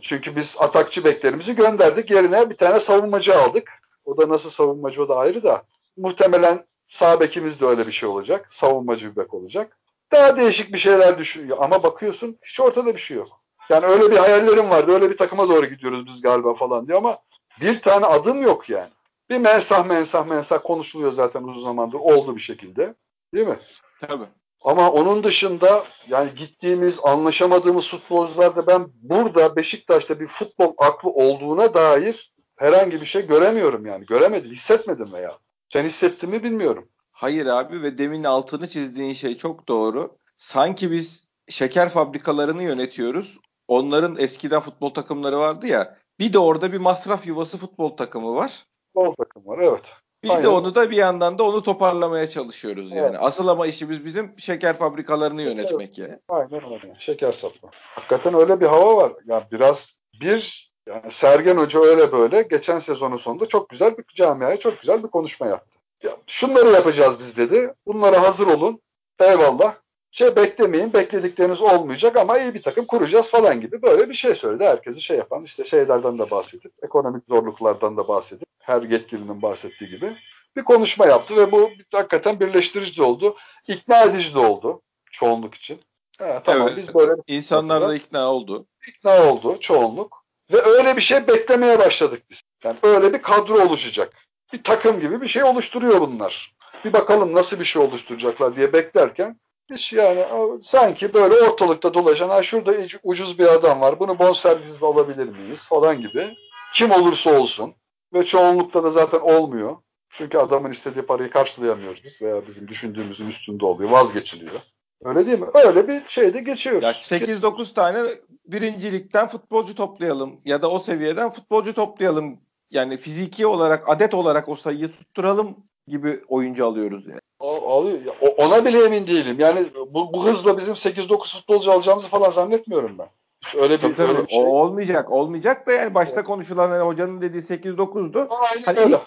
Çünkü biz atakçı beklerimizi gönderdik. Yerine bir tane savunmacı aldık. O da nasıl savunmacı o da ayrı da. Muhtemelen sağ bekimiz de öyle bir şey olacak. Savunmacı bir bek olacak. Daha değişik bir şeyler düşünüyor. Ama bakıyorsun hiç ortada bir şey yok. Yani öyle bir hayallerim vardı. Öyle bir takıma doğru gidiyoruz biz galiba falan diyor ama bir tane adım yok yani. Bir mensah mensah mensah konuşuluyor zaten uzun zamandır. Oldu bir şekilde. Değil mi? Tabii. Ama onun dışında yani gittiğimiz, anlaşamadığımız futbolcularda ben burada Beşiktaş'ta bir futbol aklı olduğuna dair herhangi bir şey göremiyorum yani. Göremedim, hissetmedim veya. Sen hissettin mi bilmiyorum. Hayır abi ve demin altını çizdiğin şey çok doğru. Sanki biz şeker fabrikalarını yönetiyoruz. Onların eskiden futbol takımları vardı ya. Bir de orada bir masraf yuvası futbol takımı var. Futbol takımı var evet. Bir Aynen. de onu da bir yandan da onu toparlamaya çalışıyoruz evet. yani. Asıl ama işimiz bizim şeker fabrikalarını yönetmek yani. Aynen öyle. Şeker satma. Hakikaten öyle bir hava var. Yani biraz bir yani Sergen Hoca öyle böyle geçen sezonun sonunda çok güzel bir camiaya çok güzel bir konuşma yaptı. Ya, şunları yapacağız biz dedi. Bunlara hazır olun. Eyvallah. Şey beklemeyin. Bekledikleriniz olmayacak ama iyi bir takım kuracağız falan gibi böyle bir şey söyledi. Herkesi şey yapan işte şeylerden de bahsedip ekonomik zorluklardan da bahsedip her yetkilinin bahsettiği gibi bir konuşma yaptı ve bu hakikaten birleştirici de oldu. ikna edici de oldu çoğunluk için. Ha, tamam evet, biz böyle insanlar da ikna oldu. İkna oldu çoğunluk. Ve öyle bir şey beklemeye başladık biz. Yani öyle bir kadro oluşacak. Bir takım gibi bir şey oluşturuyor bunlar. Bir bakalım nasıl bir şey oluşturacaklar diye beklerken biz yani sanki böyle ortalıkta dolaşan ha şurada ucuz bir adam var bunu bonservisiz alabilir miyiz falan gibi. Kim olursa olsun ve çoğunlukta da zaten olmuyor. Çünkü adamın istediği parayı karşılayamıyoruz biz veya bizim düşündüğümüzün üstünde oluyor, vazgeçiliyor. Öyle değil mi? Öyle bir şeyde geçiyoruz. Ya 8-9 tane birincilikten futbolcu toplayalım ya da o seviyeden futbolcu toplayalım. Yani fiziki olarak, adet olarak o sayıyı tutturalım gibi oyuncu alıyoruz yani. Alıyor. Ona bile emin değilim. Yani bu, bu hızla bizim 8-9 futbolcu alacağımızı falan zannetmiyorum ben. Hiç öyle bir, tabii, tabii. Öyle bir şey. O olmayacak. Olmayacak da yani başta evet. konuşulan hani hocanın dediği 8-9'du. Aynen hani öyle.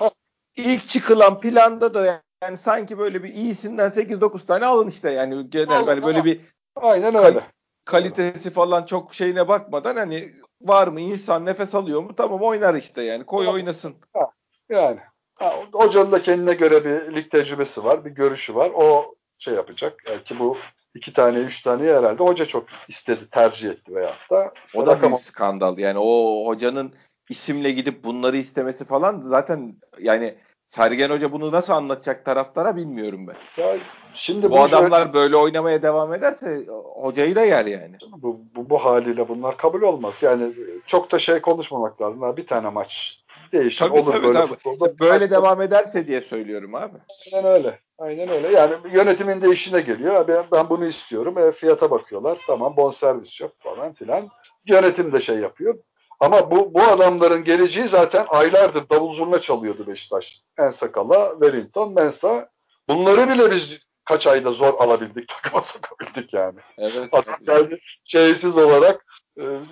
Ilk, ilk çıkılan planda da yani sanki böyle bir iyisinden 8-9 tane alın işte yani genel hani böyle bir Aynen öyle. kalitesi falan çok şeyine bakmadan hani var mı insan nefes alıyor mu tamam oynar işte yani koy oynasın. Ha, yani ha, hocanın da kendine göre bir lig tecrübesi var bir görüşü var o şey yapacak belki bu iki tane üç tane herhalde hoca çok istedi tercih etti veyahut da. O da bir skandal yani o hocanın isimle gidip bunları istemesi falan zaten yani Sergen Hoca bunu nasıl anlatacak taraftara bilmiyorum ben. Ya şimdi bu, adamlar şöyle... böyle oynamaya devam ederse hocayı da yer yani. Bu, bu, bu haliyle bunlar kabul olmaz. Yani çok da şey konuşmamak lazım. Bir tane maç değişir. Tabii, olur tabii, böyle tabii. futbolda. Böyle maç devam ederse diye söylüyorum abi. Aynen öyle. Aynen öyle. Yani yönetimin de işine geliyor. Ben, ben bunu istiyorum. E, fiyata bakıyorlar. Tamam bonservis yok falan filan. Yönetim de şey yapıyor. Ama bu, bu adamların geleceği zaten aylardır davul zurna çalıyordu Beşiktaş. Ensakala, Wellington, Mensa. Bunları bile biz kaç ayda zor alabildik, takıma sokabildik yani. Evet. Adam yani şeysiz olarak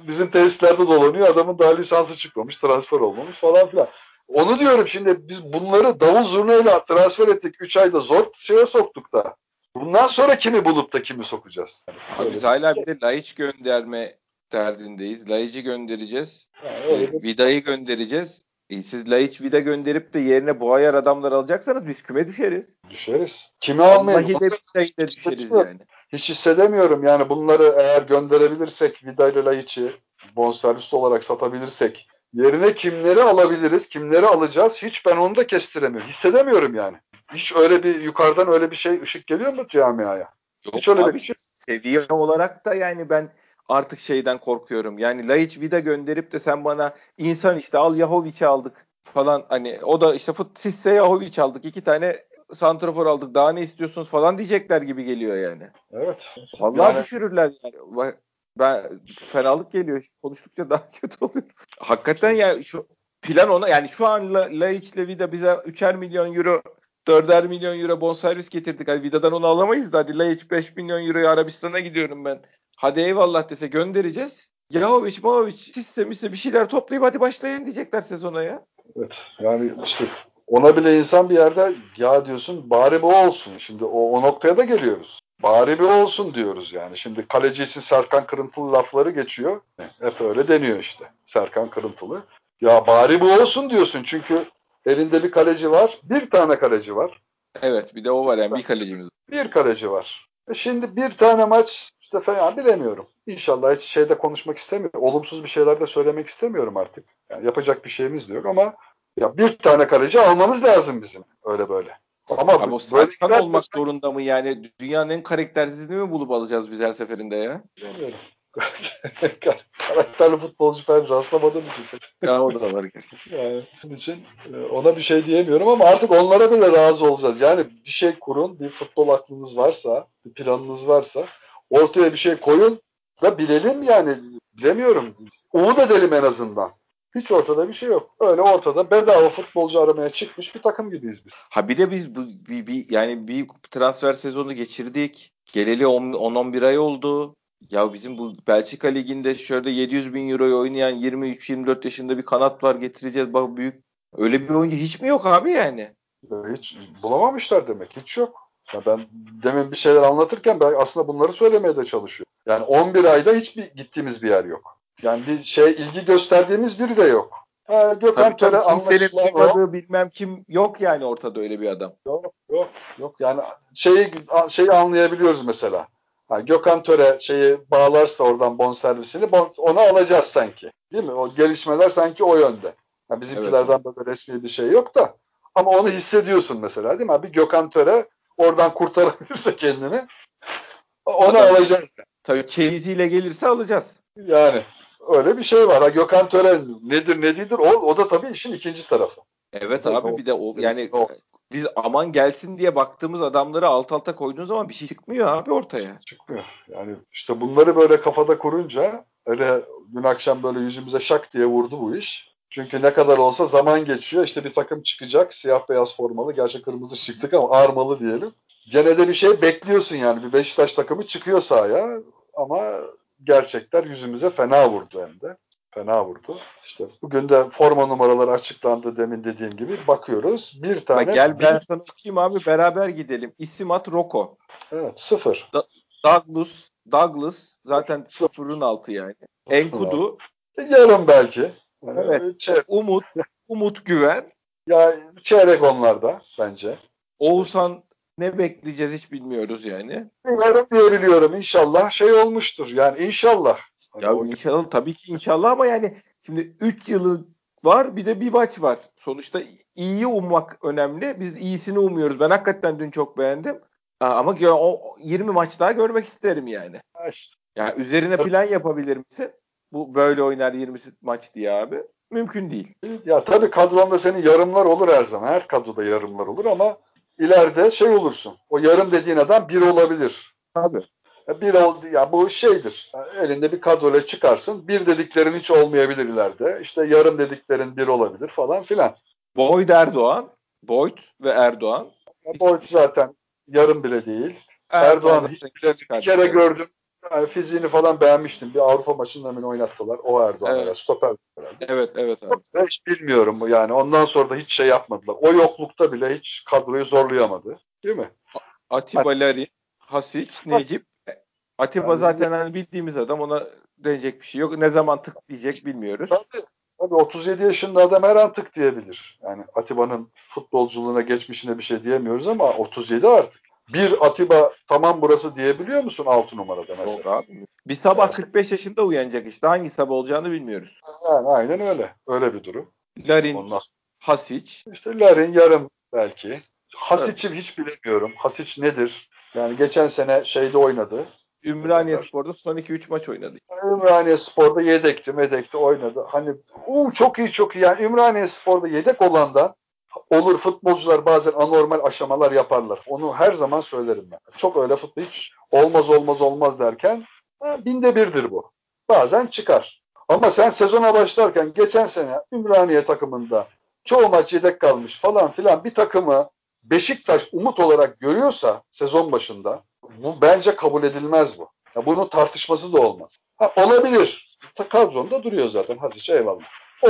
bizim tesislerde dolanıyor. Adamın daha lisansı çıkmamış, transfer olmamış falan filan. Onu diyorum şimdi biz bunları davul zurnayla transfer ettik. 3 ayda zor şeye soktuk da. Bundan sonra kimi bulup da kimi sokacağız? Yani biz hala bir de Laiç gönderme derdindeyiz. Laiç'i göndereceğiz. Yani e, Vida'yı göndereceğiz. E, siz Laiç Vida gönderip de yerine bu ayar adamlar alacaksanız biz küme düşeriz. Düşeriz. Kimi almayalım? Vallahi de düşeriz yani. Hiç hissedemiyorum yani bunları eğer gönderebilirsek Vida ile Laiç'i bonservis olarak satabilirsek yerine kimleri alabiliriz, kimleri alacağız hiç ben onu da kestiremiyorum. Hissedemiyorum yani. Hiç öyle bir yukarıdan öyle bir şey ışık geliyor mu camiaya? Yok hiç öyle abi, bir şey. Seviye olarak da yani ben artık şeyden korkuyorum. Yani Laiç Vida gönderip de sen bana insan işte al Yahovic'i aldık falan hani o da işte fut Sisse Yahovic aldık. iki tane santrafor aldık. Daha ne istiyorsunuz falan diyecekler gibi geliyor yani. Evet. Vallahi yani... düşürürler yani. Ben fenalık geliyor. Konuştukça daha kötü oluyor. Hakikaten ya şu plan ona yani şu an La, Laiç ile Vida bize 3'er milyon euro 4'er milyon euro bonservis getirdik. Hadi Vida'dan onu alamayız da hadi Laiç 5 milyon euroya Arabistan'a gidiyorum ben. Hadi eyvallah dese göndereceğiz. Yahovic, Mahovic, sistem ise bir şeyler toplayıp hadi başlayın diyecekler sezona ya. Evet. Yani işte ona bile insan bir yerde ya diyorsun bari bu olsun. Şimdi o, o noktaya da geliyoruz. Bari bir olsun diyoruz yani. Şimdi kalecisi Serkan Kırıntılı lafları geçiyor. Hep öyle deniyor işte. Serkan Kırıntılı. Ya bari bu olsun diyorsun çünkü elinde bir kaleci var. Bir tane kaleci var. Evet bir de o var yani bir kalecimiz. Bir kaleci var. E şimdi bir tane maç işte falan bilemiyorum. İnşallah hiç şeyde konuşmak istemiyorum. Olumsuz bir şeyler de söylemek istemiyorum artık. Yani yapacak bir şeyimiz de yok ama ya bir tane kaleci almamız lazım bizim öyle böyle. Ama o böyle olmak zorunda mı yani? Dünyanın en karaktersizini mi bulup alacağız biz her seferinde ya? Bilmiyorum. Karakterli futbolcu ben rastlamadığım için. Ya o da var gerçekten. Yani bunun için e, ona bir şey diyemiyorum ama artık onlara bile razı olacağız. Yani bir şey kurun, bir futbol aklınız varsa, bir planınız varsa ortaya bir şey koyun da bilelim yani. Bilemiyorum. Umut edelim en azından. Hiç ortada bir şey yok. Öyle ortada bedava futbolcu aramaya çıkmış bir takım gibiyiz biz. Ha bir de biz bu bir, bir yani bir transfer sezonu geçirdik. Geleli 10-11 ay oldu. Ya bizim bu Belçika liginde şöyle 700 bin euroyu oynayan 23-24 yaşında bir kanat var getireceğiz. Bak büyük öyle bir oyuncu hiç mi yok abi yani? Hiç bulamamışlar demek. Hiç yok. Ya ben demin bir şeyler anlatırken ben aslında bunları söylemeye de çalışıyorum. Yani 11 ayda hiçbir gittiğimiz bir yer yok. Yani bir şey ilgi gösterdiğimiz biri de yok. Ha, Gökhan Töre anlaşılan bilmem kim yok yani ortada öyle bir adam. Yok yok yok. Yani şeyi şeyi anlayabiliyoruz mesela. Ha, Gökhan Töre şeyi bağlarsa oradan bon servisini bon, onu alacağız sanki. Değil mi? O gelişmeler sanki o yönde. Ha, bizimkilerden evet. böyle resmi bir şey yok da. Ama onu hissediyorsun mesela değil mi? Bir Gökhan Töre oradan kurtarabilirse kendini onu alacağız. Tabii keyfiyle gelirse alacağız. Yani öyle bir şey var. Ha, Gökhan Töre nedir ne değildir o, o da tabii işin ikinci tarafı. Evet abi o, bir de o yani o. biz aman gelsin diye baktığımız adamları alt alta koyduğun zaman bir şey çıkmıyor abi ortaya. Çıkmıyor. Yani işte bunları böyle kafada kurunca öyle dün akşam böyle yüzümüze şak diye vurdu bu iş. Çünkü ne kadar olsa zaman geçiyor. İşte bir takım çıkacak. Siyah beyaz formalı. Gerçi kırmızı çıktık ama armalı diyelim. Gene de bir şey bekliyorsun yani. Bir Beşiktaş takımı çıkıyor sahaya. Ama gerçekler yüzümüze fena vurdu hem de. Fena vurdu. İşte bugün de forma numaraları açıklandı demin dediğim gibi. Bakıyoruz. Bir tane. Bak gel ben sana okuyayım abi beraber gidelim. İsim at Roko. Evet sıfır. Da- Douglas, Douglas zaten sıfırın altı yani. Enkudu. Yarım belki. Evet. Çeyrek. Umut, Umut Güven. Ya çeyrek onlarda bence. Oğuzhan ne bekleyeceğiz hiç bilmiyoruz yani. Yarım diyebiliyorum inşallah şey olmuştur. Yani inşallah. Ya hani inşallah tabii ki inşallah ama yani şimdi 3 yılı var bir de bir maç var. Sonuçta iyiyi ummak önemli. Biz iyisini umuyoruz. Ben hakikaten dün çok beğendim. Ama o 20 maç daha görmek isterim yani. İşte. Yani üzerine plan yapabilir misin? Bu böyle oynar 20 maç diye abi. Mümkün değil. Ya tabii kadronda senin yarımlar olur her zaman. Her kadroda yarımlar olur ama ileride şey olursun. O yarım dediğin adam bir olabilir. Tabii. Bir oldu ya bu şeydir. Elinde bir kadroyla çıkarsın. Bir dediklerin hiç olmayabilir ileride. İşte yarım dediklerin bir olabilir falan filan. Boyd Erdoğan, Boyd ve Erdoğan. Boyd zaten yarım bile değil. Erdoğan, Erdoğan hiç bile bir kere gördüm yani fiziğini falan beğenmiştim. Bir Avrupa maçında beni oynattılar. O Erdoğan evet. stoper. Evet, evet abi. Hiç bilmiyorum bu yani. Ondan sonra da hiç şey yapmadılar. O yoklukta bile hiç kadroyu zorlayamadı. Değil mi? Atiba hani... Larin, Hasic, Necip. Atiba yani, zaten hani bildiğimiz adam. Ona denecek bir şey yok. Ne zaman tık diyecek bilmiyoruz. Tabii. Tabii 37 yaşında adam her an tık diyebilir. Yani Atiba'nın futbolculuğuna, geçmişine bir şey diyemiyoruz ama 37 artık bir Atiba tamam burası diyebiliyor musun 6 numarada mesela? Yok abi. Bir sabah evet. 45 yaşında uyanacak işte. Hangi sabah olacağını bilmiyoruz. Yani aynen öyle. Öyle bir durum. Larin, Ondan... Hasic. İşte Larin yarım belki. Hasic'i evet. hiç bilemiyorum. Hasic nedir? Yani geçen sene şeyde oynadı. Ümraniye Spor'da son 2-3 maç oynadı. Ümraniye Spor'da yedekti, medekti oynadı. Hani uu, çok iyi çok iyi. Yani Ümraniye Spor'da yedek olandan olur futbolcular bazen anormal aşamalar yaparlar. Onu her zaman söylerim ben. Çok öyle futbol hiç olmaz olmaz olmaz derken binde birdir bu. Bazen çıkar. Ama sen sezona başlarken geçen sene Ümraniye takımında çoğu maç yedek kalmış falan filan bir takımı Beşiktaş umut olarak görüyorsa sezon başında bu bence kabul edilmez bu. Ya bunun tartışması da olmaz. Ha, olabilir. Kadronda duruyor zaten. Hadi eyvallah.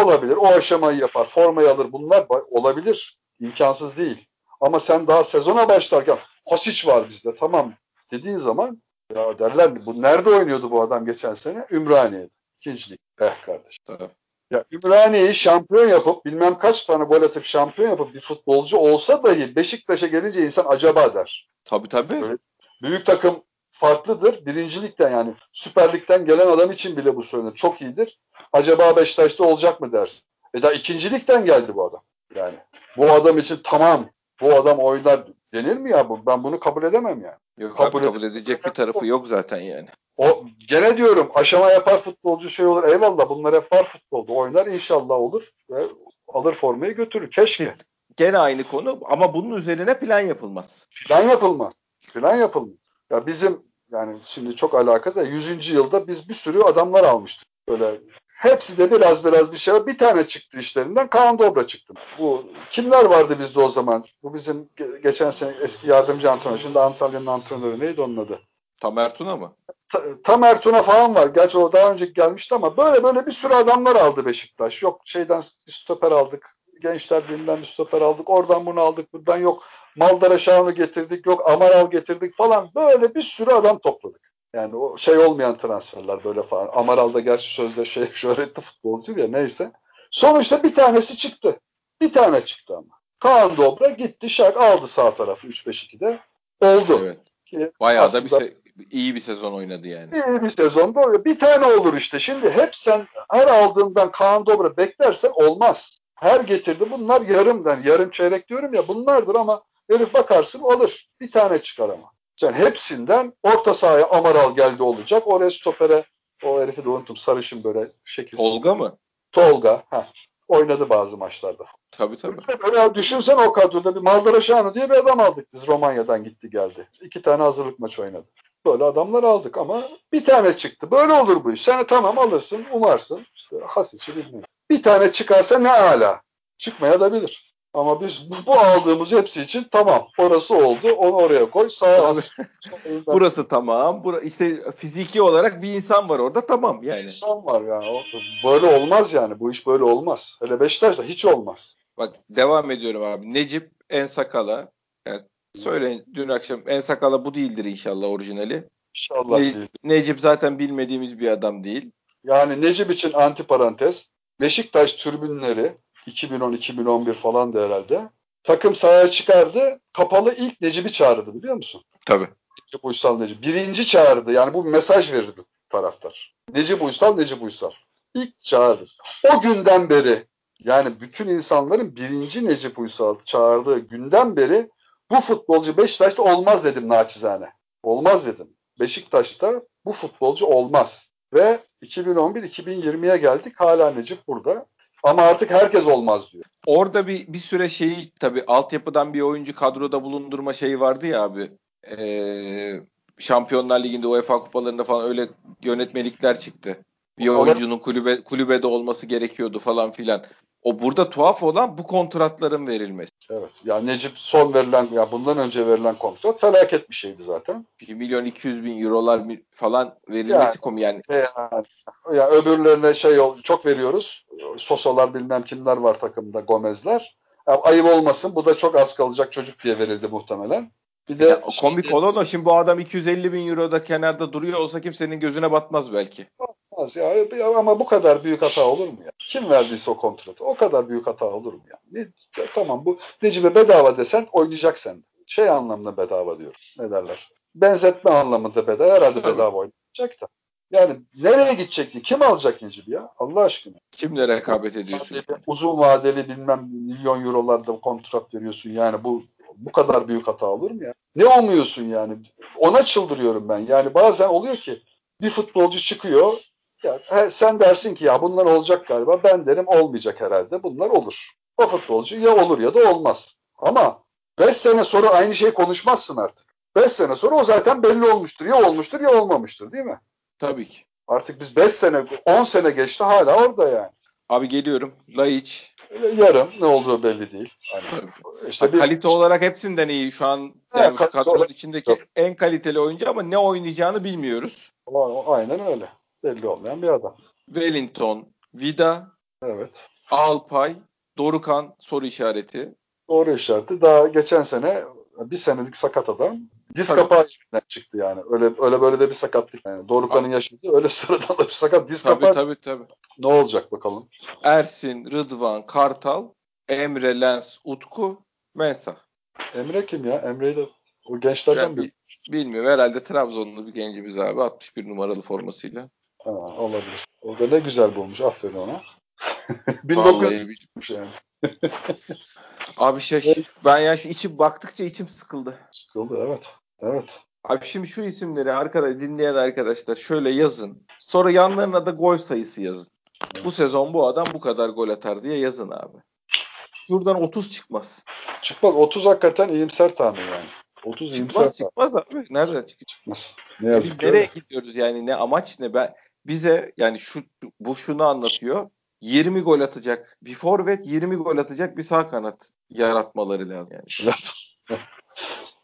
Olabilir. O aşamayı yapar. Formayı alır. Bunlar olabilir. İmkansız değil. Ama sen daha sezona başlarken Hasic var bizde tamam dediğin zaman ya derler bu nerede oynuyordu bu adam geçen sene? Ümraniye'de. İkincilik. Eh kardeş. Tabii. Ya Ümraniye'yi şampiyon yapıp bilmem kaç tane gol atıp şampiyon yapıp bir futbolcu olsa dahi Beşiktaş'a gelince insan acaba der. Tabii tabii. Böyle büyük takım farklıdır. Birincilikten yani Süper Lig'den gelen adam için bile bu söylenir. Çok iyidir. Acaba Beşiktaş'ta olacak mı dersin? E da ikincilikten geldi bu adam. Yani bu adam için tamam bu adam oynar denir mi ya? Bu? Ben bunu kabul edemem yani. Yok kabul, abi, kabul edecek bir tarafı yok zaten yani. O gene diyorum aşama yapar futbolcu şey olur. Eyvallah bunlar hep var futbolda. Oynar inşallah olur ve alır formayı götürür. Keşke. Gene aynı konu ama bunun üzerine plan yapılmaz. Plan yapılmaz. Plan yapılmaz. Ya bizim yani şimdi çok alakası da 100. yılda biz bir sürü adamlar almıştık. Böyle hepsi de biraz biraz bir şey var. Bir tane çıktı işlerinden Kaan Dobra çıktı. Bu kimler vardı bizde o zaman? Bu bizim geçen sene eski yardımcı antrenör. Şimdi Antalya'nın antrenörü neydi onun adı? Tamer Tuna mı? Ta, Tamer Tuna falan var. Gerçi o daha önce gelmişti ama böyle böyle bir sürü adamlar aldı Beşiktaş. Yok şeyden stoper aldık. Gençler Birliği'nden bir stoper aldık. Oradan bunu aldık. Buradan yok Maldara Şahan'ı getirdik, yok Amaral getirdik falan. Böyle bir sürü adam topladık. Yani o şey olmayan transferler böyle falan. Amaral da gerçi sözde şey şöhretli futbolcu ya neyse. Sonuçta bir tanesi çıktı. Bir tane çıktı ama. Kaan Dobra gitti şak aldı sağ tarafı 3-5-2'de. Oldu. Evet. Ki Bayağı da bir şey iyi bir sezon oynadı yani. İyi bir sezonda oluyor. Bir tane olur işte. Şimdi hep sen her aldığından Kaan Dobra beklersen olmaz. Her getirdi. Bunlar yarımdan. Yarım çeyrek diyorum ya bunlardır ama herif bakarsın alır. Bir tane çıkar ama. Sen hepsinden orta sahaya Amaral geldi olacak. Oraya stopere o herifi de unuttum. Sarışın böyle şekil. Tolga mı? Tolga. Heh. Oynadı bazı maçlarda. Tabii tabii. Böyle düşünsen o kadroda bir Maldaraşanu diye bir adam aldık biz. Romanya'dan gitti geldi. İki tane hazırlık maç oynadı. Böyle adamlar aldık ama bir tane çıktı. Böyle olur bu iş. Sen tamam alırsın, umarsın. İşte Hasic'i bilmiyorum. Bir tane çıkarsa ne ala. Çıkmaya da bilir. Ama biz bu, bu aldığımız hepsi için tamam. Orası oldu. Onu oraya koy. Sağa as. Burası tamam. Bura, işte fiziki olarak bir insan var orada tamam yani. İnsan var yani. Böyle olmaz yani. Bu iş böyle olmaz. Hele Beşiktaş'ta hiç olmaz. Bak devam ediyorum abi. Necip Ensakala. Yani söyleyin dün akşam Ensakala bu değildir inşallah orijinali. İnşallah Ne- değil. Necip zaten bilmediğimiz bir adam değil. Yani Necip için antiparantez. Beşiktaş türbünleri 2010-2011 falan da herhalde. Takım sahaya çıkardı. Kapalı ilk Necip'i çağırdı biliyor musun? Tabii. Necip Uysal Necip. Birinci çağırdı. Yani bu bir mesaj verirdi taraftar. Necip Uysal, Necip Uysal. İlk çağırdı. O günden beri yani bütün insanların birinci Necip Uysal çağırdığı günden beri bu futbolcu Beşiktaş'ta olmaz dedim naçizane. Olmaz dedim. Beşiktaş'ta bu futbolcu olmaz. Ve 2011-2020'ye geldik. Hala Necip burada. Ama artık herkes olmaz diyor. Orada bir bir süre şeyi tabii altyapıdan bir oyuncu kadroda bulundurma şeyi vardı ya abi. Ee, Şampiyonlar Ligi'nde UEFA kupalarında falan öyle yönetmelikler çıktı. Bir oyuncunun kulübe kulübede olması gerekiyordu falan filan. O burada tuhaf olan bu kontratların verilmesi. Evet. Ya Necip son verilen ya bundan önce verilen kontrat felaket bir şeydi zaten. 1 milyon 200 bin eurolar falan verilmesi Yani. kom yani. Yani, ya öbürlerine şey çok veriyoruz. Sosalar bilmem kimler var takımda Gomezler. Ya ayıp olmasın bu da çok az kalacak çocuk diye verildi muhtemelen. Bir de Ya, komik olan o. Şimdi bu adam 250 bin euroda kenarda duruyor olsa kimsenin gözüne batmaz belki. Olmaz ya. Ama bu kadar büyük hata olur mu ya? Kim verdiyse o kontratı o kadar büyük hata olur mu ya? Ne, ya tamam bu Necip'e bedava desen oynayacak sen. Şey anlamında bedava diyorum. Ne derler? Benzetme anlamında bedava. Herhalde Tabii. bedava oynayacak da. Yani nereye gidecekti? Kim alacak Necip'i ya? Allah aşkına. Kimle rekabet ediyorsun? Uzun vadeli bilmem milyon eurolarda kontrat veriyorsun. Yani bu bu kadar büyük hata olur mu ya? Ne olmuyorsun yani? Ona çıldırıyorum ben. Yani bazen oluyor ki bir futbolcu çıkıyor. Ya, he, sen dersin ki ya bunlar olacak galiba. Ben derim olmayacak herhalde. Bunlar olur. O futbolcu ya olur ya da olmaz. Ama 5 sene sonra aynı şeyi konuşmazsın artık. 5 sene sonra o zaten belli olmuştur. Ya olmuştur ya olmamıştır değil mi? Tabii ki. Artık biz 5 sene, 10 sene geçti hala orada yani. Abi geliyorum. Laiç. Yarım ne olduğu belli değil. Hani işte bir, Kalite olarak hepsinden iyi. Şu an yani kadronun olarak- içindeki Yok. en kaliteli oyuncu ama ne oynayacağını bilmiyoruz. Aynen öyle. Belli olmayan bir adam. Wellington, Vida, Evet. Alpay, Dorukan soru işareti. Doğru işareti. Daha geçen sene bir senelik sakat adam. Diz Tabii. kapağı içinden çıktı yani. Öyle öyle böyle de bir sakatlık. Yani Dorukhan'ın yaşadığı öyle sıradan da bir sakat. Diz Tabii kapağı tabii tabii. ne olacak bakalım. Ersin, Rıdvan, Kartal, Emre, Lens, Utku, Mensah. Emre kim ya? Emre'yi de o gençlerden Yani bir. Bilmiyorum. Herhalde Trabzonlu bir gencimiz abi. 61 numaralı formasıyla. Ha, olabilir. O da ne güzel bulmuş. Aferin ona. Vallahi 1900 yani. Abi şey ben ya şu içim baktıkça içim sıkıldı. Sıkıldı evet. Evet. Abi şimdi şu isimleri arkadaş dinleyen arkadaşlar şöyle yazın. Sonra yanlarına da gol sayısı yazın. Bu sezon bu adam bu kadar gol atar diye yazın abi. Şuradan 30 çıkmaz. Çıkmaz. 30 hakikaten iyimser tahmin yani. 30 iyimser Çıkmaz tahmin. çıkmaz abi. Nereden çıkacak? Çıkmaz. Ne yazık Biz nereye öyle. gidiyoruz yani ne amaç ne ben bize yani şu bu şunu anlatıyor. 20 gol atacak bir forvet 20 gol atacak bir sağ kanat yaratmaları lazım yani.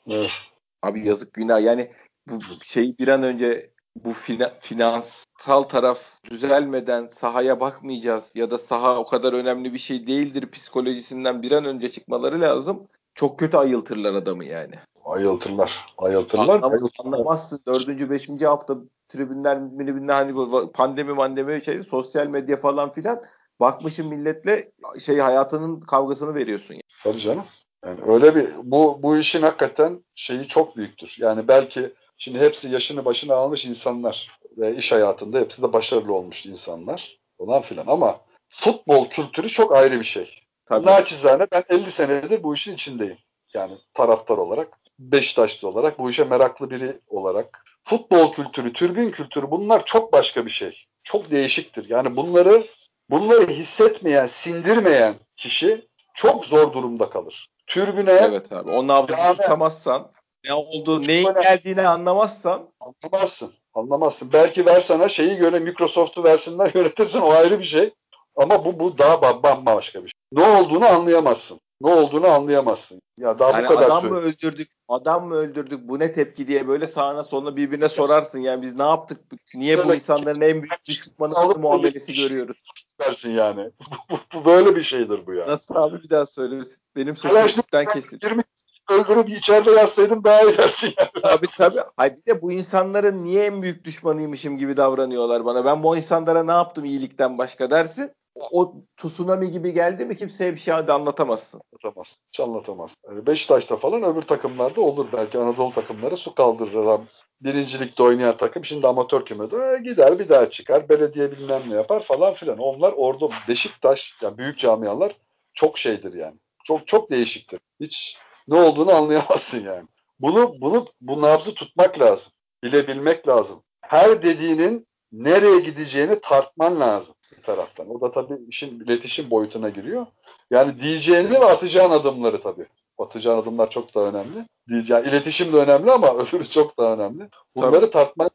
Evet. Abi yazık günah yani bu şey bir an önce bu fina- finansal taraf düzelmeden sahaya bakmayacağız ya da saha o kadar önemli bir şey değildir psikolojisinden bir an önce çıkmaları lazım. Çok kötü ayıltırlar adamı yani. Ayıltırlar. Ayıltırlar. Anlam- ayıltırlar. anlamazsın. Dördüncü, beşinci hafta tribünler, tribünler hani pandemi mandemi şey sosyal medya falan filan bakmışım milletle şey hayatının kavgasını veriyorsun. Yani. Tabii canım. Yani öyle bir bu bu işin hakikaten şeyi çok büyüktür. Yani belki Şimdi hepsi yaşını başına almış insanlar ve iş hayatında hepsi de başarılı olmuş insanlar falan filan ama futbol kültürü çok ayrı bir şey. Tabii. Naçizane ben 50 senedir bu işin içindeyim. Yani taraftar olarak, Beşiktaşlı olarak, bu işe meraklı biri olarak. Futbol kültürü, türbün kültürü bunlar çok başka bir şey. Çok değişiktir. Yani bunları bunları hissetmeyen, sindirmeyen kişi çok zor durumda kalır. Türbüne Evet abi. O nabzı yani, tutamazsan, ne olduğu, neyin geldiğini anlamazsan anlamazsın. Anlamazsın. Belki ver sana şeyi göre Microsoft'u versinler yönetirsin o ayrı bir şey. Ama bu bu daha bambaşka bir şey. Ne olduğunu anlayamazsın. Ne olduğunu anlayamazsın. Ya daha yani bu kadar adam mı öldürdük? Adam mı öldürdük? Bu ne tepki diye böyle sağına soluna birbirine sorarsın. Yani biz ne yaptık? Niye böyle bu insanların en büyük düşmanı muamelesi görüyoruz? Versin yani. bu, böyle bir şeydir bu ya. Nasıl abi bir daha söyle. Benim sesimden kesildi. 20 öldürüp içeride yazsaydım daha iyi dersin yani. Tabii tabii. Hayır bir de bu insanların niye en büyük düşmanıymışım gibi davranıyorlar bana. Ben bu insanlara ne yaptım iyilikten başka dersin o tsunami gibi geldi mi kimseye bir şey de anlatamazsın. Anlatamaz. Hiç anlatamaz. Beşiktaş'ta falan öbür takımlarda olur. Belki Anadolu takımları su kaldırır. Birincilikte oynayan takım şimdi amatör kümede e, gider bir daha çıkar. Belediye bilmem ne yapar falan filan. Onlar orada Beşiktaş yani büyük camialar çok şeydir yani. Çok çok değişiktir. Hiç ne olduğunu anlayamazsın yani. Bunu bunu bu nabzı tutmak lazım. Bilebilmek lazım. Her dediğinin nereye gideceğini tartman lazım bir taraftan. O da tabii işin iletişim boyutuna giriyor. Yani diyeceğini ve atacağın adımları tabii. Atacağın adımlar çok daha önemli. Diyeceğin iletişim de önemli ama öbürü çok daha önemli. Bunları tabii. tartman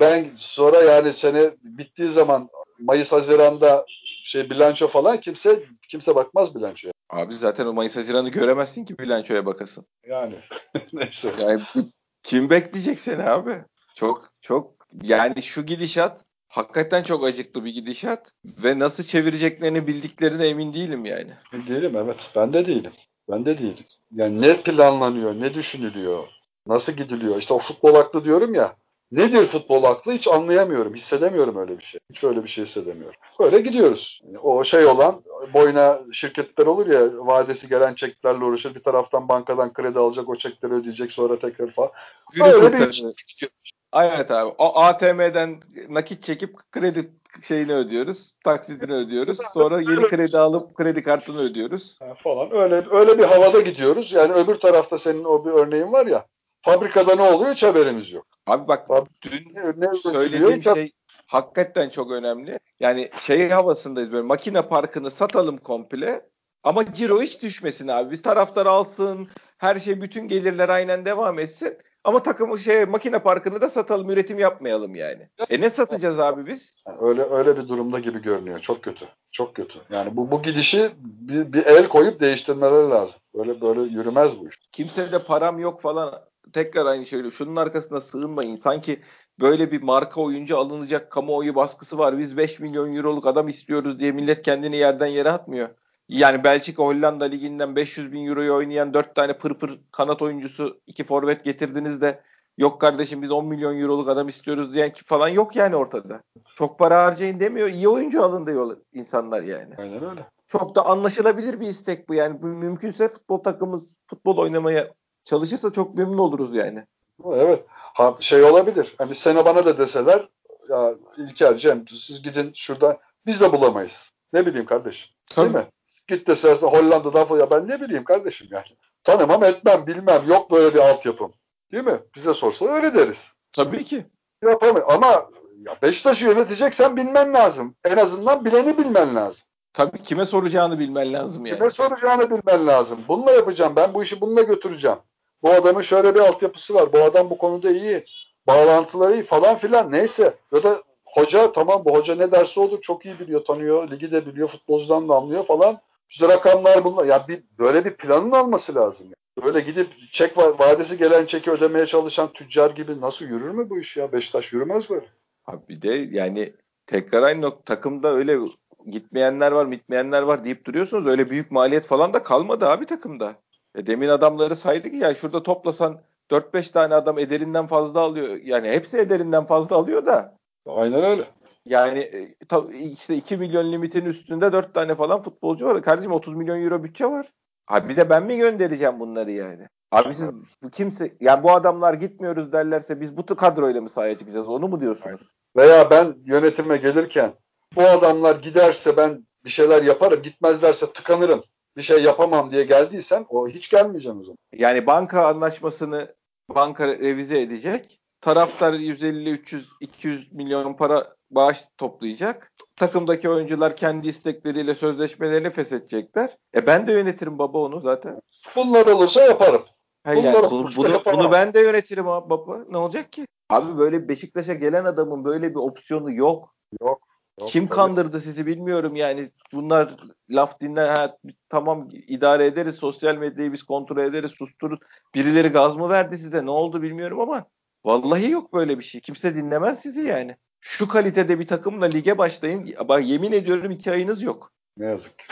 ben sonra yani sene bittiği zaman Mayıs Haziran'da şey bilanço falan kimse kimse bakmaz bilançoya. Abi zaten o Mayıs Haziran'ı göremezsin ki bilançoya bakasın. Yani neyse. Yani kim bekleyecek seni abi? Çok çok yani şu gidişat hakikaten çok acıklı bir gidişat ve nasıl çevireceklerini bildiklerine emin değilim yani. Değilim evet. Ben de değilim. Ben de değilim. Yani ne planlanıyor, ne düşünülüyor, nasıl gidiliyor? İşte o futbol aklı diyorum ya. Nedir futbol aklı hiç anlayamıyorum, hissedemiyorum öyle bir şey. Hiç öyle bir şey hissedemiyorum. Böyle gidiyoruz. Yani o şey olan boyuna şirketler olur ya vadesi gelen çeklerle uğraşır. Bir taraftan bankadan kredi alacak, o çekleri ödeyecek sonra tekrar falan. Öyle bir. Evet abi. O ATM'den nakit çekip kredi şeyini ödüyoruz. Taksidini ödüyoruz. Sonra yeni kredi alıp kredi kartını ödüyoruz. falan. Öyle öyle bir havada gidiyoruz. Yani öbür tarafta senin o bir örneğin var ya. Fabrikada ne oluyor hiç haberimiz yok. Abi bak dün ne söylediğim şey hakikaten çok önemli. Yani şey havasındayız böyle makine parkını satalım komple. Ama ciro hiç düşmesin abi. Biz taraftar alsın. Her şey bütün gelirler aynen devam etsin. Ama takımı şey makine parkını da satalım, üretim yapmayalım yani. E ne satacağız abi biz? Öyle öyle bir durumda gibi görünüyor. Çok kötü. Çok kötü. Yani bu bu gidişi bir, bir el koyup değiştirmeleri lazım. Böyle böyle yürümez bu iş. Kimse de param yok falan. Tekrar aynı şey. Şunun arkasına sığınmayın. Sanki böyle bir marka oyuncu alınacak kamuoyu baskısı var. Biz 5 milyon euroluk adam istiyoruz diye millet kendini yerden yere atmıyor. Yani Belçika Hollanda liginden 500 bin euroyu oynayan 4 tane pırpır kanat oyuncusu iki forvet getirdiniz de yok kardeşim biz 10 milyon euroluk adam istiyoruz diyen ki falan yok yani ortada. Çok para harcayın demiyor. iyi oyuncu alın diyor insanlar yani. Aynen öyle. Çok da anlaşılabilir bir istek bu yani. Bu mümkünse futbol takımımız futbol oynamaya çalışırsa çok memnun oluruz yani. Evet. Ha, şey olabilir. Hani sene bana da deseler ya İlker Cem siz gidin şurada biz de bulamayız. Ne bileyim kardeşim. Tabii. Değil mi? Git desersin Hollanda'dan falan. Ya ben ne bileyim kardeşim yani. Tanımam etmem bilmem. Yok böyle bir altyapım. Değil mi? Bize sorsa öyle deriz. Tabii ki. Yapamıyor. Ama ya Beşiktaş'ı yöneteceksen bilmen lazım. En azından bileni bilmen lazım. Tabii kime soracağını bilmen lazım yani. Kime soracağını bilmen lazım. Bununla yapacağım. Ben bu işi bununla götüreceğim. Bu adamın şöyle bir altyapısı var. Bu adam bu konuda iyi. Bağlantıları iyi falan filan. Neyse. Ya da hoca tamam bu hoca ne derse olur çok iyi biliyor, tanıyor, ligi de biliyor, futbolcudan da anlıyor falan. Güzel rakamlar bunlar. Ya bir böyle bir planın olması lazım. Yani. Böyle gidip çek vadesi gelen çeki ödemeye çalışan tüccar gibi nasıl yürür mü bu iş ya? Beşiktaş yürümez böyle. Abi bir de yani tekrar aynı nokta takımda öyle gitmeyenler var, gitmeyenler var deyip duruyorsunuz. Öyle büyük maliyet falan da kalmadı abi takımda. E demin adamları saydık ya şurada toplasan 4-5 tane adam ederinden fazla alıyor. Yani hepsi ederinden fazla alıyor da. Aynen öyle. Yani e, işte 2 milyon limitin üstünde 4 tane falan futbolcu var. Kardeşim 30 milyon euro bütçe var. Abi bir de ben mi göndereceğim bunları yani? Abi siz kimse yani bu adamlar gitmiyoruz derlerse biz bu kadroyla mı sahaya çıkacağız? Onu mu diyorsunuz? Veya ben yönetime gelirken bu adamlar giderse ben bir şeyler yaparım, gitmezlerse tıkanırım. Bir şey yapamam diye geldiysen o hiç gelmeyeceğim o zaman. Yani banka anlaşmasını banka revize edecek. Taraftar 150 300 200 milyon para bağış toplayacak. Takımdaki oyuncular kendi istekleriyle sözleşmelerini feshedecekler. E ben de yönetirim baba onu zaten. Bunlar olursa yaparım. Ha yani, bunu, bunu, bunu ben de yönetirim abi baba. Ne olacak ki? Abi böyle Beşiktaş'a gelen adamın böyle bir opsiyonu yok. Yok. yok Kim tabii. kandırdı sizi bilmiyorum yani. Bunlar laf dinler. Ha, tamam idare ederiz. Sosyal medyayı biz kontrol ederiz. Sustururuz. Birileri gaz mı verdi size? Ne oldu bilmiyorum ama vallahi yok böyle bir şey. Kimse dinlemez sizi yani. Şu kalitede bir takımla lige başlayın. Bak yemin ediyorum iki ayınız yok. Ne yazık ki.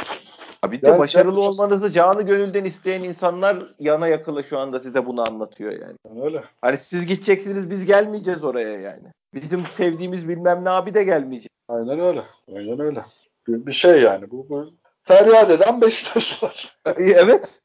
Abi de yani başarılı olmanızı canı gönülden isteyen insanlar yana yakıla şu anda size bunu anlatıyor yani. Öyle. Hani siz gideceksiniz biz gelmeyeceğiz oraya yani. Bizim sevdiğimiz bilmem ne abi de gelmeyecek. Aynen öyle. Aynen öyle. Bir, bir şey yani bu, bu feryat eden Beşiktaşlar. evet.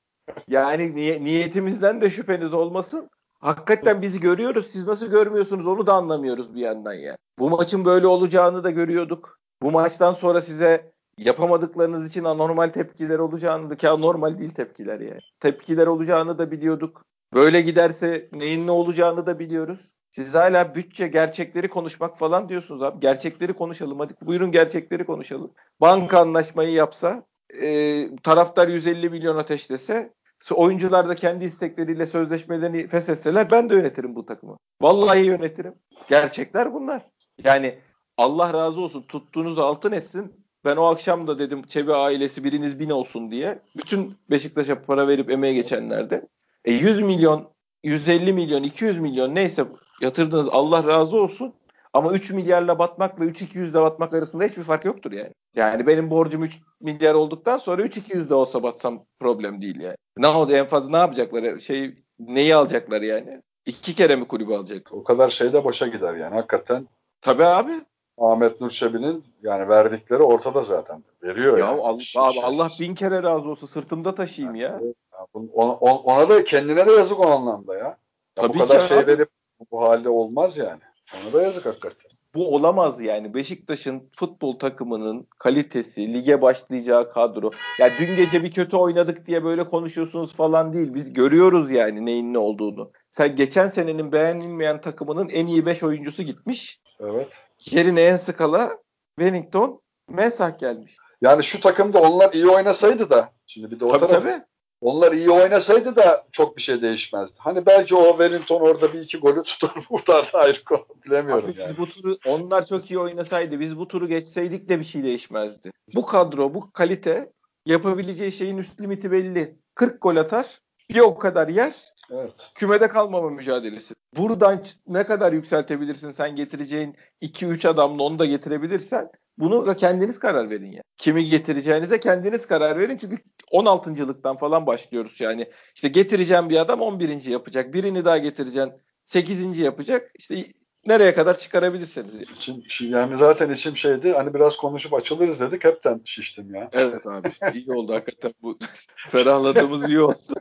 Yani niy- niyetimizden de şüpheniz olmasın. Hakikaten bizi görüyoruz. Siz nasıl görmüyorsunuz onu da anlamıyoruz bir yandan ya. Bu maçın böyle olacağını da görüyorduk. Bu maçtan sonra size yapamadıklarınız için anormal tepkiler olacağını da ki anormal değil tepkiler yani. Tepkiler olacağını da biliyorduk. Böyle giderse neyin ne olacağını da biliyoruz. Siz hala bütçe gerçekleri konuşmak falan diyorsunuz abi. Gerçekleri konuşalım. Hadi buyurun gerçekleri konuşalım. Banka anlaşmayı yapsa, e, taraftar 150 milyon ateşlese, oyuncular da kendi istekleriyle sözleşmelerini feshetseler ben de yönetirim bu takımı. Vallahi yönetirim. Gerçekler bunlar. Yani Allah razı olsun tuttuğunuz altın etsin. Ben o akşam da dedim Çebi ailesi biriniz bin olsun diye. Bütün Beşiktaş'a para verip emeğe geçenlerde. E 100 milyon, 150 milyon, 200 milyon neyse yatırdınız Allah razı olsun. Ama 3 milyarla batmakla 3-200'le batmak arasında hiçbir fark yoktur yani. Yani benim borcum 3 milyar olduktan sonra 3-200'de olsa batsam problem değil yani. Ne oldu en fazla ne yapacaklar? Şey neyi alacaklar yani? İki kere mi kulübü alacak? O kadar şey de boşa gider yani hakikaten. Tabii abi. Ahmet Nur Çebi'nin yani verdikleri ortada zaten. Veriyor ya yani. Allah, abi Allah bin kere razı olsun sırtımda taşıyayım ya. ya ona, ona da kendine de yazık o anlamda ya. ya Tabii bu kadar şey abi. verip bu halde olmaz yani. Ona da yazık hakikaten. Bu olamaz yani. Beşiktaş'ın futbol takımının kalitesi, lige başlayacağı kadro. Ya dün gece bir kötü oynadık diye böyle konuşuyorsunuz falan değil. Biz görüyoruz yani neyin ne olduğunu. Sen geçen senenin beğenilmeyen takımının en iyi 5 oyuncusu gitmiş. Evet. Yerine en skala Wellington, Mensah gelmiş. Yani şu takımda onlar iyi oynasaydı da şimdi bir de o tabii, taraf, tabii. Onlar iyi oynasaydı da çok bir şey değişmezdi. Hani belki o Wellington orada bir iki golü tutar buradan ayrı konu bilemiyorum Abi, yani. Bu turu, onlar çok iyi oynasaydı biz bu turu geçseydik de bir şey değişmezdi. Bu kadro, bu kalite yapabileceği şeyin üst limiti belli. 40 gol atar, bir o kadar yer, Evet. Kümede kalmama mücadelesi. Buradan ne kadar yükseltebilirsin sen getireceğin 2-3 adamla onu da getirebilirsen bunu da kendiniz karar verin ya. Kimi getireceğinize kendiniz karar verin çünkü 16. falan başlıyoruz yani. İşte getireceğim bir adam 11. yapacak. Birini daha getireceğim 8. yapacak. İşte nereye kadar çıkarabilirseniz. İçim, yani zaten içim şeydi hani biraz konuşup açılırız dedik hepten şiştim ya. Evet abi iyi oldu hakikaten bu ferahladığımız iyi oldu.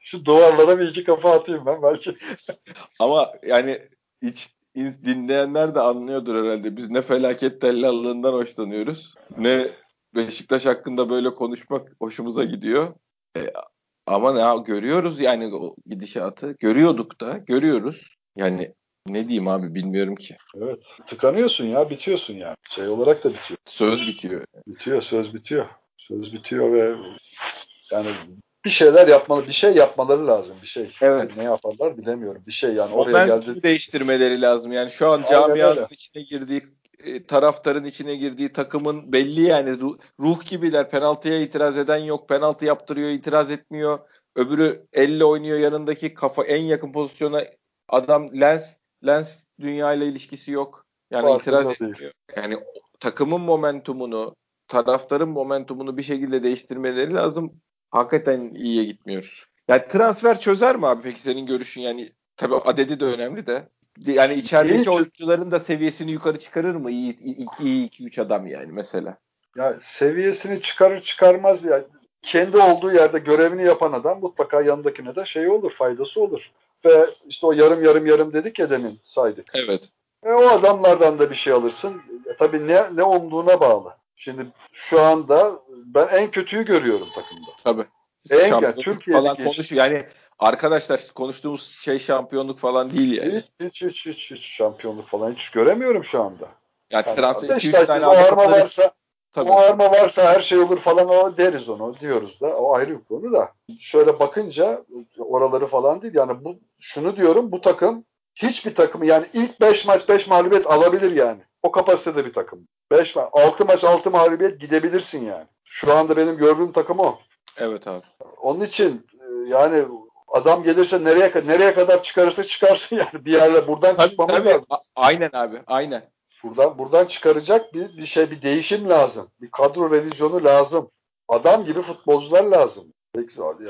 Şu duvarlara bir iki kafa atayım ben belki. Ama yani hiç dinleyenler de anlıyordur herhalde. Biz ne felaket tellallığından hoşlanıyoruz. Ne Beşiktaş hakkında böyle konuşmak hoşumuza gidiyor. E, ama ne görüyoruz yani o gidişatı. Görüyorduk da, görüyoruz. Yani ne diyeyim abi bilmiyorum ki. Evet. Tıkanıyorsun ya, bitiyorsun yani. Şey olarak da bitiyor. Söz bitiyor. Bitiyor, söz bitiyor. Söz bitiyor ve yani bir şeyler yapmalı, bir şey yapmaları lazım bir şey. Evet. Ne yaparlar bilemiyorum. Bir şey yani oraya geldi. değiştirmeleri lazım. Yani şu an camianın içine girdiği e, taraftarın içine girdiği takımın belli yani ruh gibiler. Penaltıya itiraz eden yok. Penaltı yaptırıyor, itiraz etmiyor. Öbürü elle oynuyor yanındaki kafa en yakın pozisyona adam lens lens dünya ile ilişkisi yok. Yani Farkında itiraz etmiyor. Değil. Yani takımın momentumunu, taraftarın momentumunu bir şekilde değiştirmeleri lazım hakikaten iyiye gitmiyoruz. Yani transfer çözer mi abi peki senin görüşün yani tabii adedi de önemli de. Yani içerideki Hiç. oyuncuların da seviyesini yukarı çıkarır mı? İyi 2 2 3 adam yani mesela. Ya seviyesini çıkarır çıkarmaz bir kendi olduğu yerde görevini yapan adam mutlaka yanındakine de şey olur, faydası olur. Ve işte o yarım yarım yarım dedik ya demin saydık. Evet. E, o adamlardan da bir şey alırsın. E, tabii ne, ne olduğuna bağlı. Şimdi şu anda ben en kötüyü görüyorum takımda. Tabii. En Şampiyonluk Türkiye'deki falan konuş yani arkadaşlar konuştuğumuz şey şampiyonluk falan değil yani. Hiç hiç hiç hiç, hiç şampiyonluk falan hiç göremiyorum şu anda. Yani, Yani transfer 2-3 Beşiktaş'ın tane o arma varsa Tabii. o arma varsa her şey olur falan o deriz onu diyoruz da o ayrı bir konu da. Şöyle bakınca oraları falan değil yani bu şunu diyorum bu takım hiçbir takımı yani ilk 5 maç 5 mağlubiyet alabilir yani. O kapasitede bir takım. 5 maç 6 maç 6 mağlubiyet gidebilirsin yani. Şu anda benim gördüğüm takım o. Evet abi. Onun için e, yani adam gelirse nereye nereye kadar çıkarırsa çıkarsın yani bir yerle buradan Tabii, çıkmamız tabii. lazım. Aynen abi. Aynen. Buradan buradan çıkaracak bir, bir şey bir değişim lazım. Bir kadro revizyonu lazım. Adam gibi futbolcular lazım.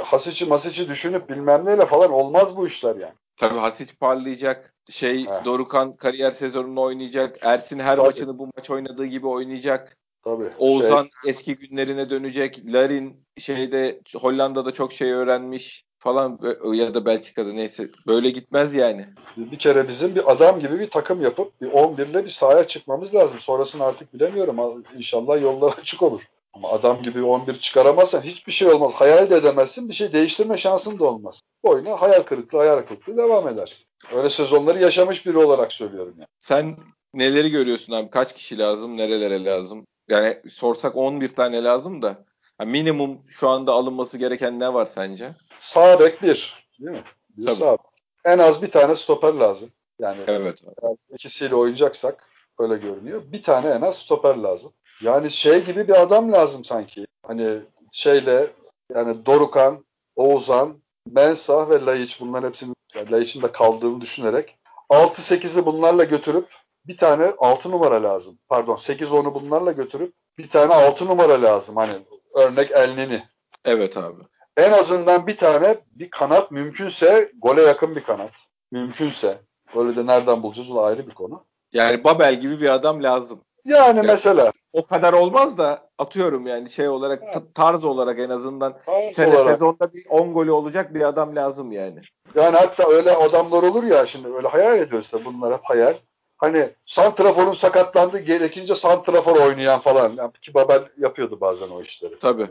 Hasic'i Masic'i düşünüp bilmem neyle falan olmaz bu işler yani. Tabii Hasic parlayacak. Şey Heh. Dorukan kariyer sezonunu oynayacak. Ersin her Tabii. maçını bu maç oynadığı gibi oynayacak. Tabii. Oğuzhan eski günlerine dönecek. Larin şeyde Hollanda'da çok şey öğrenmiş falan ya da Belçika'da neyse böyle gitmez yani. Şey, bir kere bizim bir adam gibi bir takım yapıp bir 11 ile bir sahaya çıkmamız lazım. Sonrasını artık bilemiyorum. İnşallah yollar açık olur. Ama adam gibi 11 çıkaramazsan hiçbir şey olmaz. Hayal de edemezsin. Bir şey değiştirme şansın da olmaz. Oyuna hayal kırıklığı, hayal kırıklığı devam edersin. Öyle sezonları yaşamış biri olarak söylüyorum yani. Sen neleri görüyorsun abi? Kaç kişi lazım? Nerelere lazım? Yani sorsak 11 tane lazım da ha, minimum şu anda alınması gereken ne var sence? Sağ bek bir. Değil mi? Bir Tabii. sağ bek. En az bir tane stoper lazım. Yani Evet. eğer ikisiyle oynayacaksak öyle görünüyor. Bir tane en az stoper lazım. Yani şey gibi bir adam lazım sanki. Hani şeyle yani Dorukan, Oğuzhan, Mensah ve Laiç bunların hepsinin yani Laiç'in de kaldığını düşünerek 6-8'i bunlarla götürüp bir tane 6 numara lazım. Pardon 8-10'u bunlarla götürüp bir tane 6 numara lazım. Hani örnek Elneni. Evet abi. En azından bir tane bir kanat mümkünse gole yakın bir kanat. Mümkünse. Öyle de nereden bulacağız o da ayrı bir konu. Yani Babel gibi bir adam lazım. Yani mesela O kadar olmaz da atıyorum yani şey olarak Evet. tarz olarak en azından tarz sene olarak, sezonda bir 10 golü olacak bir adam lazım yani. yani hatta öyle adamlar olur ya şimdi öyle hayal ediyoruz da bunlar hep hayal. Hani santraforun sakatlandı gerekince santrafor oynayan falan. Yani ki Babel yapıyordu bazen o işleri. Tabii.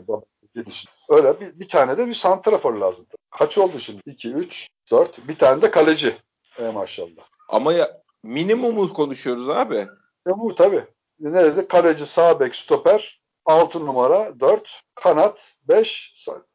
Öyle bir, bir tane de bir santrafor lazım. Kaç oldu şimdi? 2, 3, 4. Bir tane de kaleci. E maşallah. Ama ya minimumuz konuşuyoruz abi. Ya bu tabii. Ne dedi? Kaleci, sağ bek, stoper, 6 numara, 4, kanat, 5,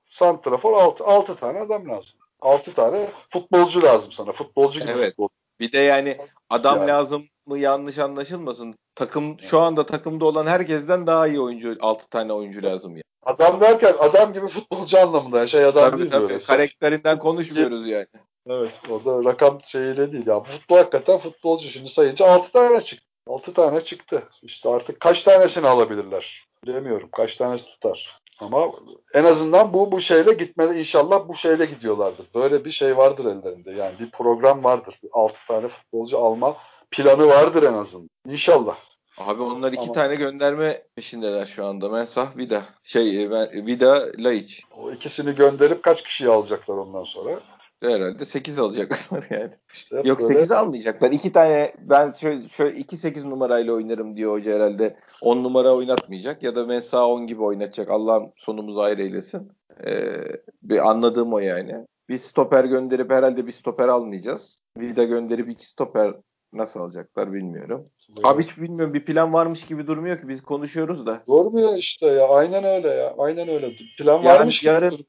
santrafor, 6. 6 tane adam lazım. 6 tane futbolcu lazım sana. Futbolcu gibi Evet. futbol. Bir de yani adam Yani. lazım mı yanlış anlaşılmasın. Takım şu anda takımda olan herkesten daha iyi oyuncu 6 tane oyuncu lazım ya. Adam derken adam gibi futbolcu anlamında. Yani Şey adam Tabii değil tabii. böyle. Karakterinden konuşmuyoruz yani. Evet. Orada rakam şeyiyle değil. Ya futbol hakikaten futbolcu. Şimdi sayınca 6 tane çıktı. 6 tane çıktı. İşte artık kaç tanesini alabilirler? Bilemiyorum. Kaç tanesi tutar. Ama en azından bu bu şeyle gitmeli. İnşallah bu şeyle gidiyorlardır. Böyle bir şey vardır ellerinde. Yani bir program vardır. 6 tane futbolcu alma planı vardır en azından. İnşallah. Abi onlar iki Ama- tane gönderme peşindeler şu anda. Mensah Vida. Şey Vida Laiç. O ikisini gönderip kaç kişiyi alacaklar ondan sonra? Herhalde 8 alacaklar yani. İşte Yok böyle- 8 almayacaklar. İki tane ben şöyle, şöyle 2 8 numarayla oynarım diyor hoca herhalde. 10 numara oynatmayacak ya da Mensah 10 gibi oynatacak. Allah'ım sonumuzu ayrı eylesin. Ee, bir anladığım o yani. Bir stoper gönderip herhalde bir stoper almayacağız. Vida gönderip iki stoper nasıl alacaklar bilmiyorum. Abi hiç bilmiyorum bir plan varmış gibi durmuyor ki biz konuşuyoruz da. Durmuyor işte ya. Aynen öyle ya. Aynen öyle. Plan Yani varmış gibi yarın durmuyor.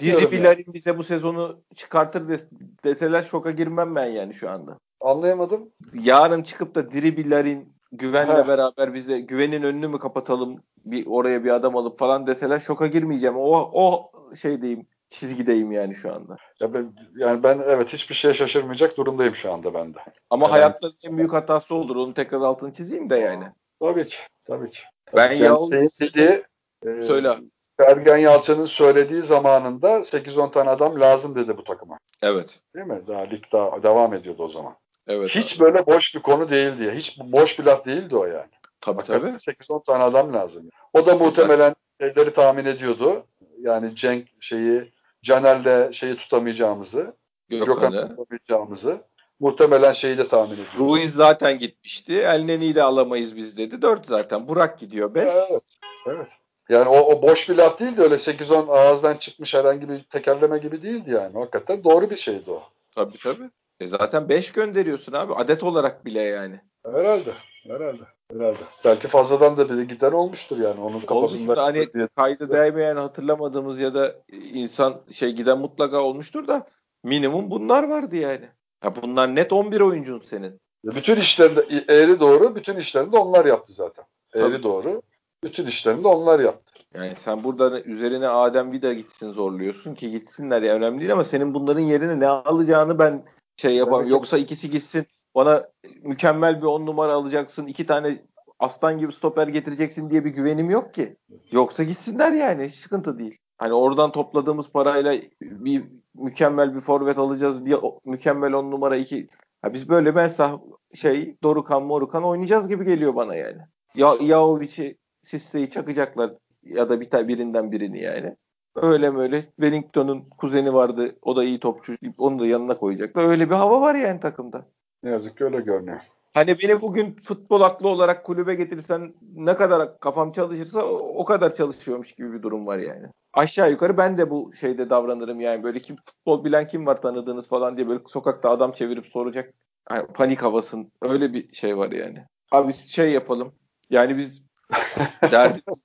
Ya. Bilal'in bize bu sezonu çıkartır des- deseler şoka girmem ben yani şu anda. Anlayamadım. yarın çıkıp da Diri Bilal'in güvenle Heh. beraber bize güvenin önünü mü kapatalım bir oraya bir adam alıp falan deseler şoka girmeyeceğim. O o şeydeyim çizgideyim yani şu anda. Ya ben, yani ben evet hiçbir şeye şaşırmayacak durumdayım şu anda ben de. Ama Evet. hayatta en büyük hatası olur. Onu tekrar altını çizeyim de yani. Tabii ki. Tabii ki. Ben Yani Yavuz- senin dediği, e, Söyle. Sergen Yalçın'ın söylediği zamanında 8-10 tane adam lazım dedi bu takıma. Evet. Değil mi? Daha lig daha devam ediyordu o zaman. Evet. Hiç abi. böyle boş bir konu değil diye. Hiç boş bir laf değildi o yani. Tabii Hakikaten tabii. 8-10 tane adam lazım. O da muhtemelen şeyleri tahmin ediyordu. Yani Cenk şeyi Caner'le şeyi tutamayacağımızı, Gökhan'ı. Tutamayacağımızı muhtemelen şeyi de tahmin ediyorum. Ruiz zaten gitmişti. Elneni'yi de alamayız biz dedi. 4 zaten. Burak gidiyor 5. Evet. evet. Yani o, o boş bir laf değildi öyle 8-10 ağızdan çıkmış herhangi bir tekerleme gibi değildi yani. Hakikaten doğru bir şeydi o. Tabii tabii. E zaten 5 gönderiyorsun abi. Adet olarak bile yani. Herhalde. Herhalde. Herhalde. Belki fazladan da bir giden olmuştur yani. Onun Olmuştur. kafasında. Hani kaydı değmeyen hatırlamadığımız ya da insan şey giden mutlaka olmuştur da minimum bunlar vardı yani. Ya bunlar net 11 oyuncun senin. Bütün işlerinde eğri doğru bütün işlerinde onlar yaptı zaten. Eğri Tabii. doğru bütün işlerinde onlar yaptı. Yani sen burada üzerine Adem Vida gitsin zorluyorsun ki gitsinler ya önemli değil ama senin bunların yerine ne alacağını ben şey yapamam. Evet. Yoksa ikisi gitsin bana mükemmel bir on numara alacaksın. iki tane aslan gibi stoper getireceksin diye bir güvenim yok ki. Yoksa gitsinler yani hiç sıkıntı değil. Hani oradan topladığımız parayla bir mükemmel bir forvet alacağız. Bir mükemmel on numara iki. Ha biz böyle mesela şey Dorukan Morukan oynayacağız gibi geliyor bana yani. Ya Yahovic'i Sisse'yi çakacaklar ya da bir tane birinden birini yani. Öyle mi öyle Wellington'un kuzeni vardı. O da iyi topçu. Onu da yanına koyacaklar. Öyle bir hava var yani takımda. Ne yazık ki öyle görünüyor. Hani beni bugün futbol aklı olarak kulübe getirirsen ne kadar kafam çalışırsa o o kadar çalışıyormuş gibi bir durum var yani. Aşağı yukarı ben de bu şeyde davranırım yani böyle kim futbol bilen kim var tanıdığınız falan diye böyle sokakta adam çevirip soracak. Yani panik havasın. Öyle bir şey var yani. Abi şey yapalım. Yani biz derdimiz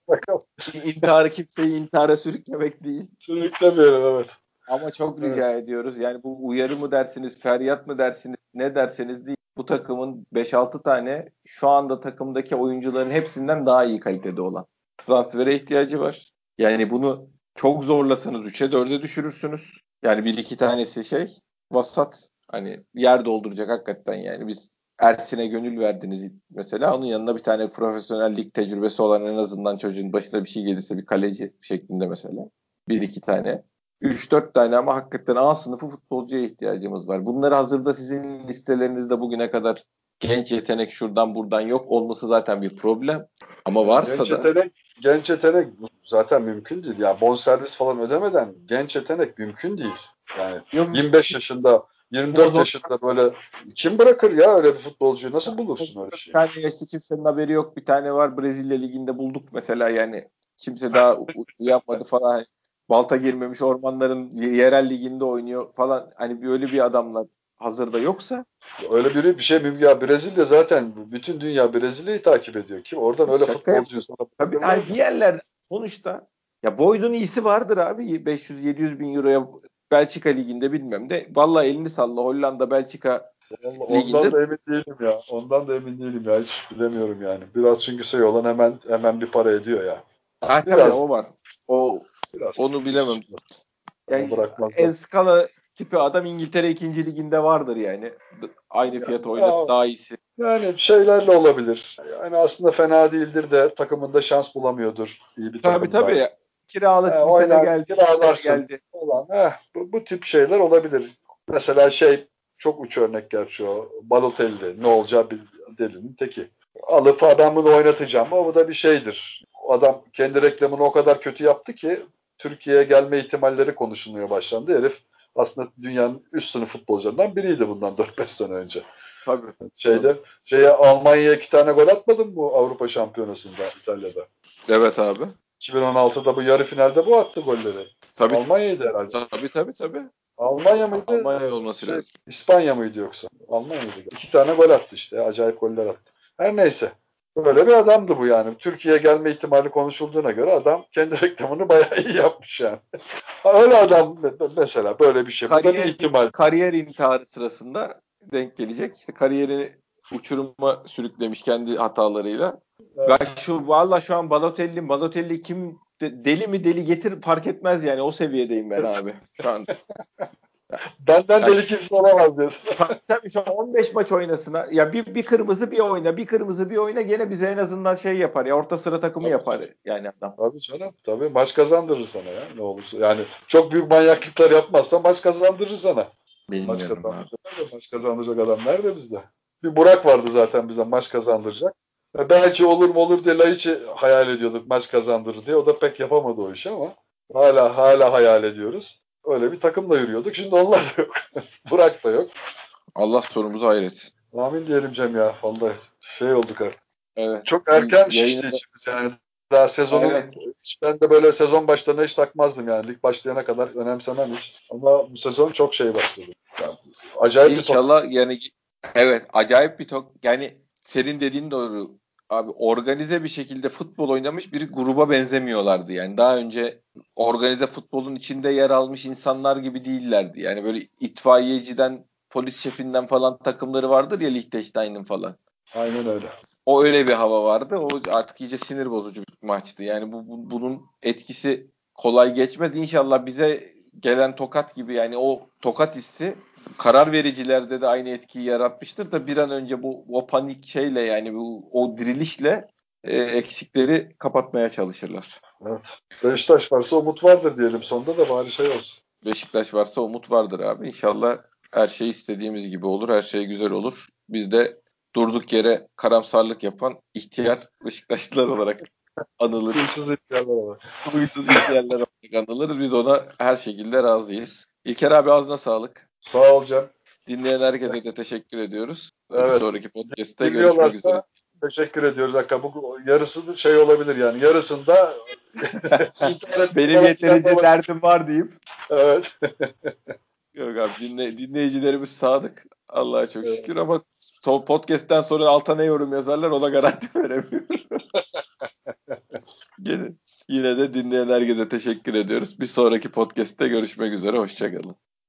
intiharı kimseyi intihara sürüklemek değil. Sürüklemiyorum evet. Ama çok rica ediyoruz. Yani bu uyarı mı dersiniz, feryat mı dersiniz, ne derseniz değil. Bu takımın 5-6 tane şu anda takımdaki oyuncuların hepsinden daha iyi kalitede olan transfere ihtiyacı var. Yani bunu çok zorlasanız 3'e 4'e düşürürsünüz. Yani bir iki tanesi şey vasat hani yer dolduracak hakikaten yani biz Ersin'e gönül verdiniz mesela onun yanına bir tane profesyonel lig tecrübesi olan en azından çocuğun başına bir şey gelirse bir kaleci şeklinde mesela bir iki tane 3-4 tane ama hakikaten A sınıfı futbolcuya ihtiyacımız var. Bunları hazırda sizin listelerinizde bugüne kadar genç yetenek şuradan buradan yok olması zaten bir problem. Ama varsa Genç da yetenek, genç yetenek zaten mümkün değil. Yani bonservis falan ödemeden genç yetenek mümkün değil. Yani Yok. 25 yaşında 24 Bozok- yaşında böyle kim bırakır ya öyle bir futbolcuyu nasıl bulursun öyle şey? tane yaşlı kimsenin haberi yok. Bir tane var Brezilya liginde bulduk mesela yani kimse daha uyanmadı falan. Balta girmemiş ormanların yerel liginde oynuyor falan. Hani böyle bir adamlar hazırda yoksa Öyle biri bir şey mümkün. Ya Brezilya zaten bütün dünya Brezilya'yı takip ediyor. Kim oradan öyle Şaka futbolcuyu sana Tabii yani bir yerlerde sonuçta ya Boyd'un iyisi vardır abi 500-700 bin euroya Belçika liginde bilmem de. Vallahi elini salla Hollanda Belçika Vallahi liginde- Ondan da emin değilim ya. Ondan da emin değilim ya. Hiç bilemiyorum yani. Biraz çünkü şey olan hemen hemen bir para ediyor ya. ha, tabii Biraz. o var. O Biraz. onu bilemem. Yani. Eskala tipi adam İngiltere 2. liginde vardır yani. Aynı Ya- fiyata oynat daha iyisi. Yani şeylerle olabilir. Yani aslında fena değildir de takımında şans bulamıyordur. İyi bir Tabii tabii. ya. Kiralık Ha, bir sene geldi. kiralarsın. geldi. Olan, heh, bu, bu tip şeyler olabilir. Mesela şey çok uç örnek gerçi o. Balotelli. Ne olacağı bir delinin teki. Alıp ben bunu oynatacağım ama bu da bir şeydir. O Adam kendi reklamını o kadar kötü yaptı ki Türkiye'ye gelme ihtimalleri konuşulmaya başlandı. Herif aslında dünyanın üst sınıf futbolcularından biriydi bundan 4-5 sene önce. Tabii. Şeyde şeye Almanya'ya iki tane gol atmadın mı bu Avrupa Şampiyonası'nda İtalya'da? Evet abi. 2016'da bu yarı finalde bu attı golleri. Tabii. Almanya'ydı herhalde. Tabii tabii tabii. Almanya mıydı? Almanya olması Şey, lazım. İspanya mıydı yoksa? Almanya mıydı? İki tane gol attı işte. Acayip goller attı. Her neyse. Böyle bir adamdı bu yani. Türkiye'ye gelme ihtimali konuşulduğuna göre adam kendi reklamını bayağı iyi yapmış yani. Öyle adam mesela böyle bir şey. Bu da bir Kariyer, ihtimal. kariyer intiharı sırasında denk gelecek. İşte kariyerini uçuruma sürüklemiş kendi hatalarıyla. Evet. Ben şu valla şu an Balotelli, Balotelli kim de- deli mi deli getir fark etmez yani o seviyedeyim ben abi şu an. Benden Yani- deli kimse olamaz diyorsun. Tabii şu an 15 maç oynasın. Ya bir, bir kırmızı bir oyna, bir kırmızı bir oyna gene bize en azından şey yapar ya orta sıra takımı Tabii. yapar yani adam. Tabii canım. Tabii maç kazandırır sana ya. Ne olursa. Yani çok büyük manyaklıklar yapmazsan maç kazandırır sana. Maç Bilmiyorum abi. kazandıracak, maç kazandıracak adam nerede bizde? Bir Burak vardı zaten bize maç kazandıracak. E belki olur mu olur diye Laiç'i hayal ediyorduk maç kazandırır diye. O da pek yapamadı o işi ama hala hala hayal ediyoruz. Öyle bir takımla yürüyorduk. Şimdi onlar da yok. Burak da yok. Allah sorumuzu hayretsin. Amin diyelim Cem ya. Vallahi şey olduk artık. Evet. Çok erken Yayında- şişti içimiz yani. Daha sezonun Evet. ben de böyle sezon başlarına hiç takmazdım yani. Lig başlayana kadar önemsemem hiç. Ama bu sezon çok şey başladı. Yani acayip bir top. İnşallah yani evet acayip bir tok yani senin dediğin doğru. Abi organize bir şekilde futbol oynamış bir gruba benzemiyorlardı yani. Daha önce organize futbolun içinde yer almış insanlar gibi değillerdi. Yani böyle itfaiyeciden polis şefinden falan takımları vardır ya Liechtenstein'in falan. Aynen öyle. o öyle bir hava vardı. O artık iyice sinir bozucu bir maçtı. Yani bu, bu- bunun etkisi kolay geçmez. İnşallah bize gelen tokat gibi yani o tokat hissi karar vericilerde de aynı etkiyi yaratmıştır da bir an önce bu o panik şeyle yani bu o dirilişle e, eksikleri kapatmaya çalışırlar. Evet. Beşiktaş varsa umut vardır diyelim sonunda da bari şey olsun. Beşiktaş varsa umut vardır abi. İnşallah her şey istediğimiz gibi olur. Her şey güzel olur. Biz de durduk yere karamsarlık yapan ihtiyar Beşiktaşlılar olarak anılır. Huysuz ihtiyarlar var. Huysuz ihtiyarlar olarak anılır. Biz ona her şekilde razıyız. İlker abi ağzına sağlık. Sağ ol Cem. Dinleyen herkese de teşekkür ediyoruz. Bir Evet. sonraki podcast'te görüşmek üzere. Teşekkür ediyoruz. Dakika bu yarısı şey olabilir yani. Yarısında Benim yeterince derdim var deyip. Evet. Yok abi dinle, dinleyicilerimiz sadık. Allah'a çok Evet. şükür ama podcast'ten sonra alta ne yorum yazarlar ona garanti veremiyorum. Yine, yine de dinleyen herkese teşekkür ediyoruz. Bir sonraki podcast'te görüşmek üzere. Hoşçakalın.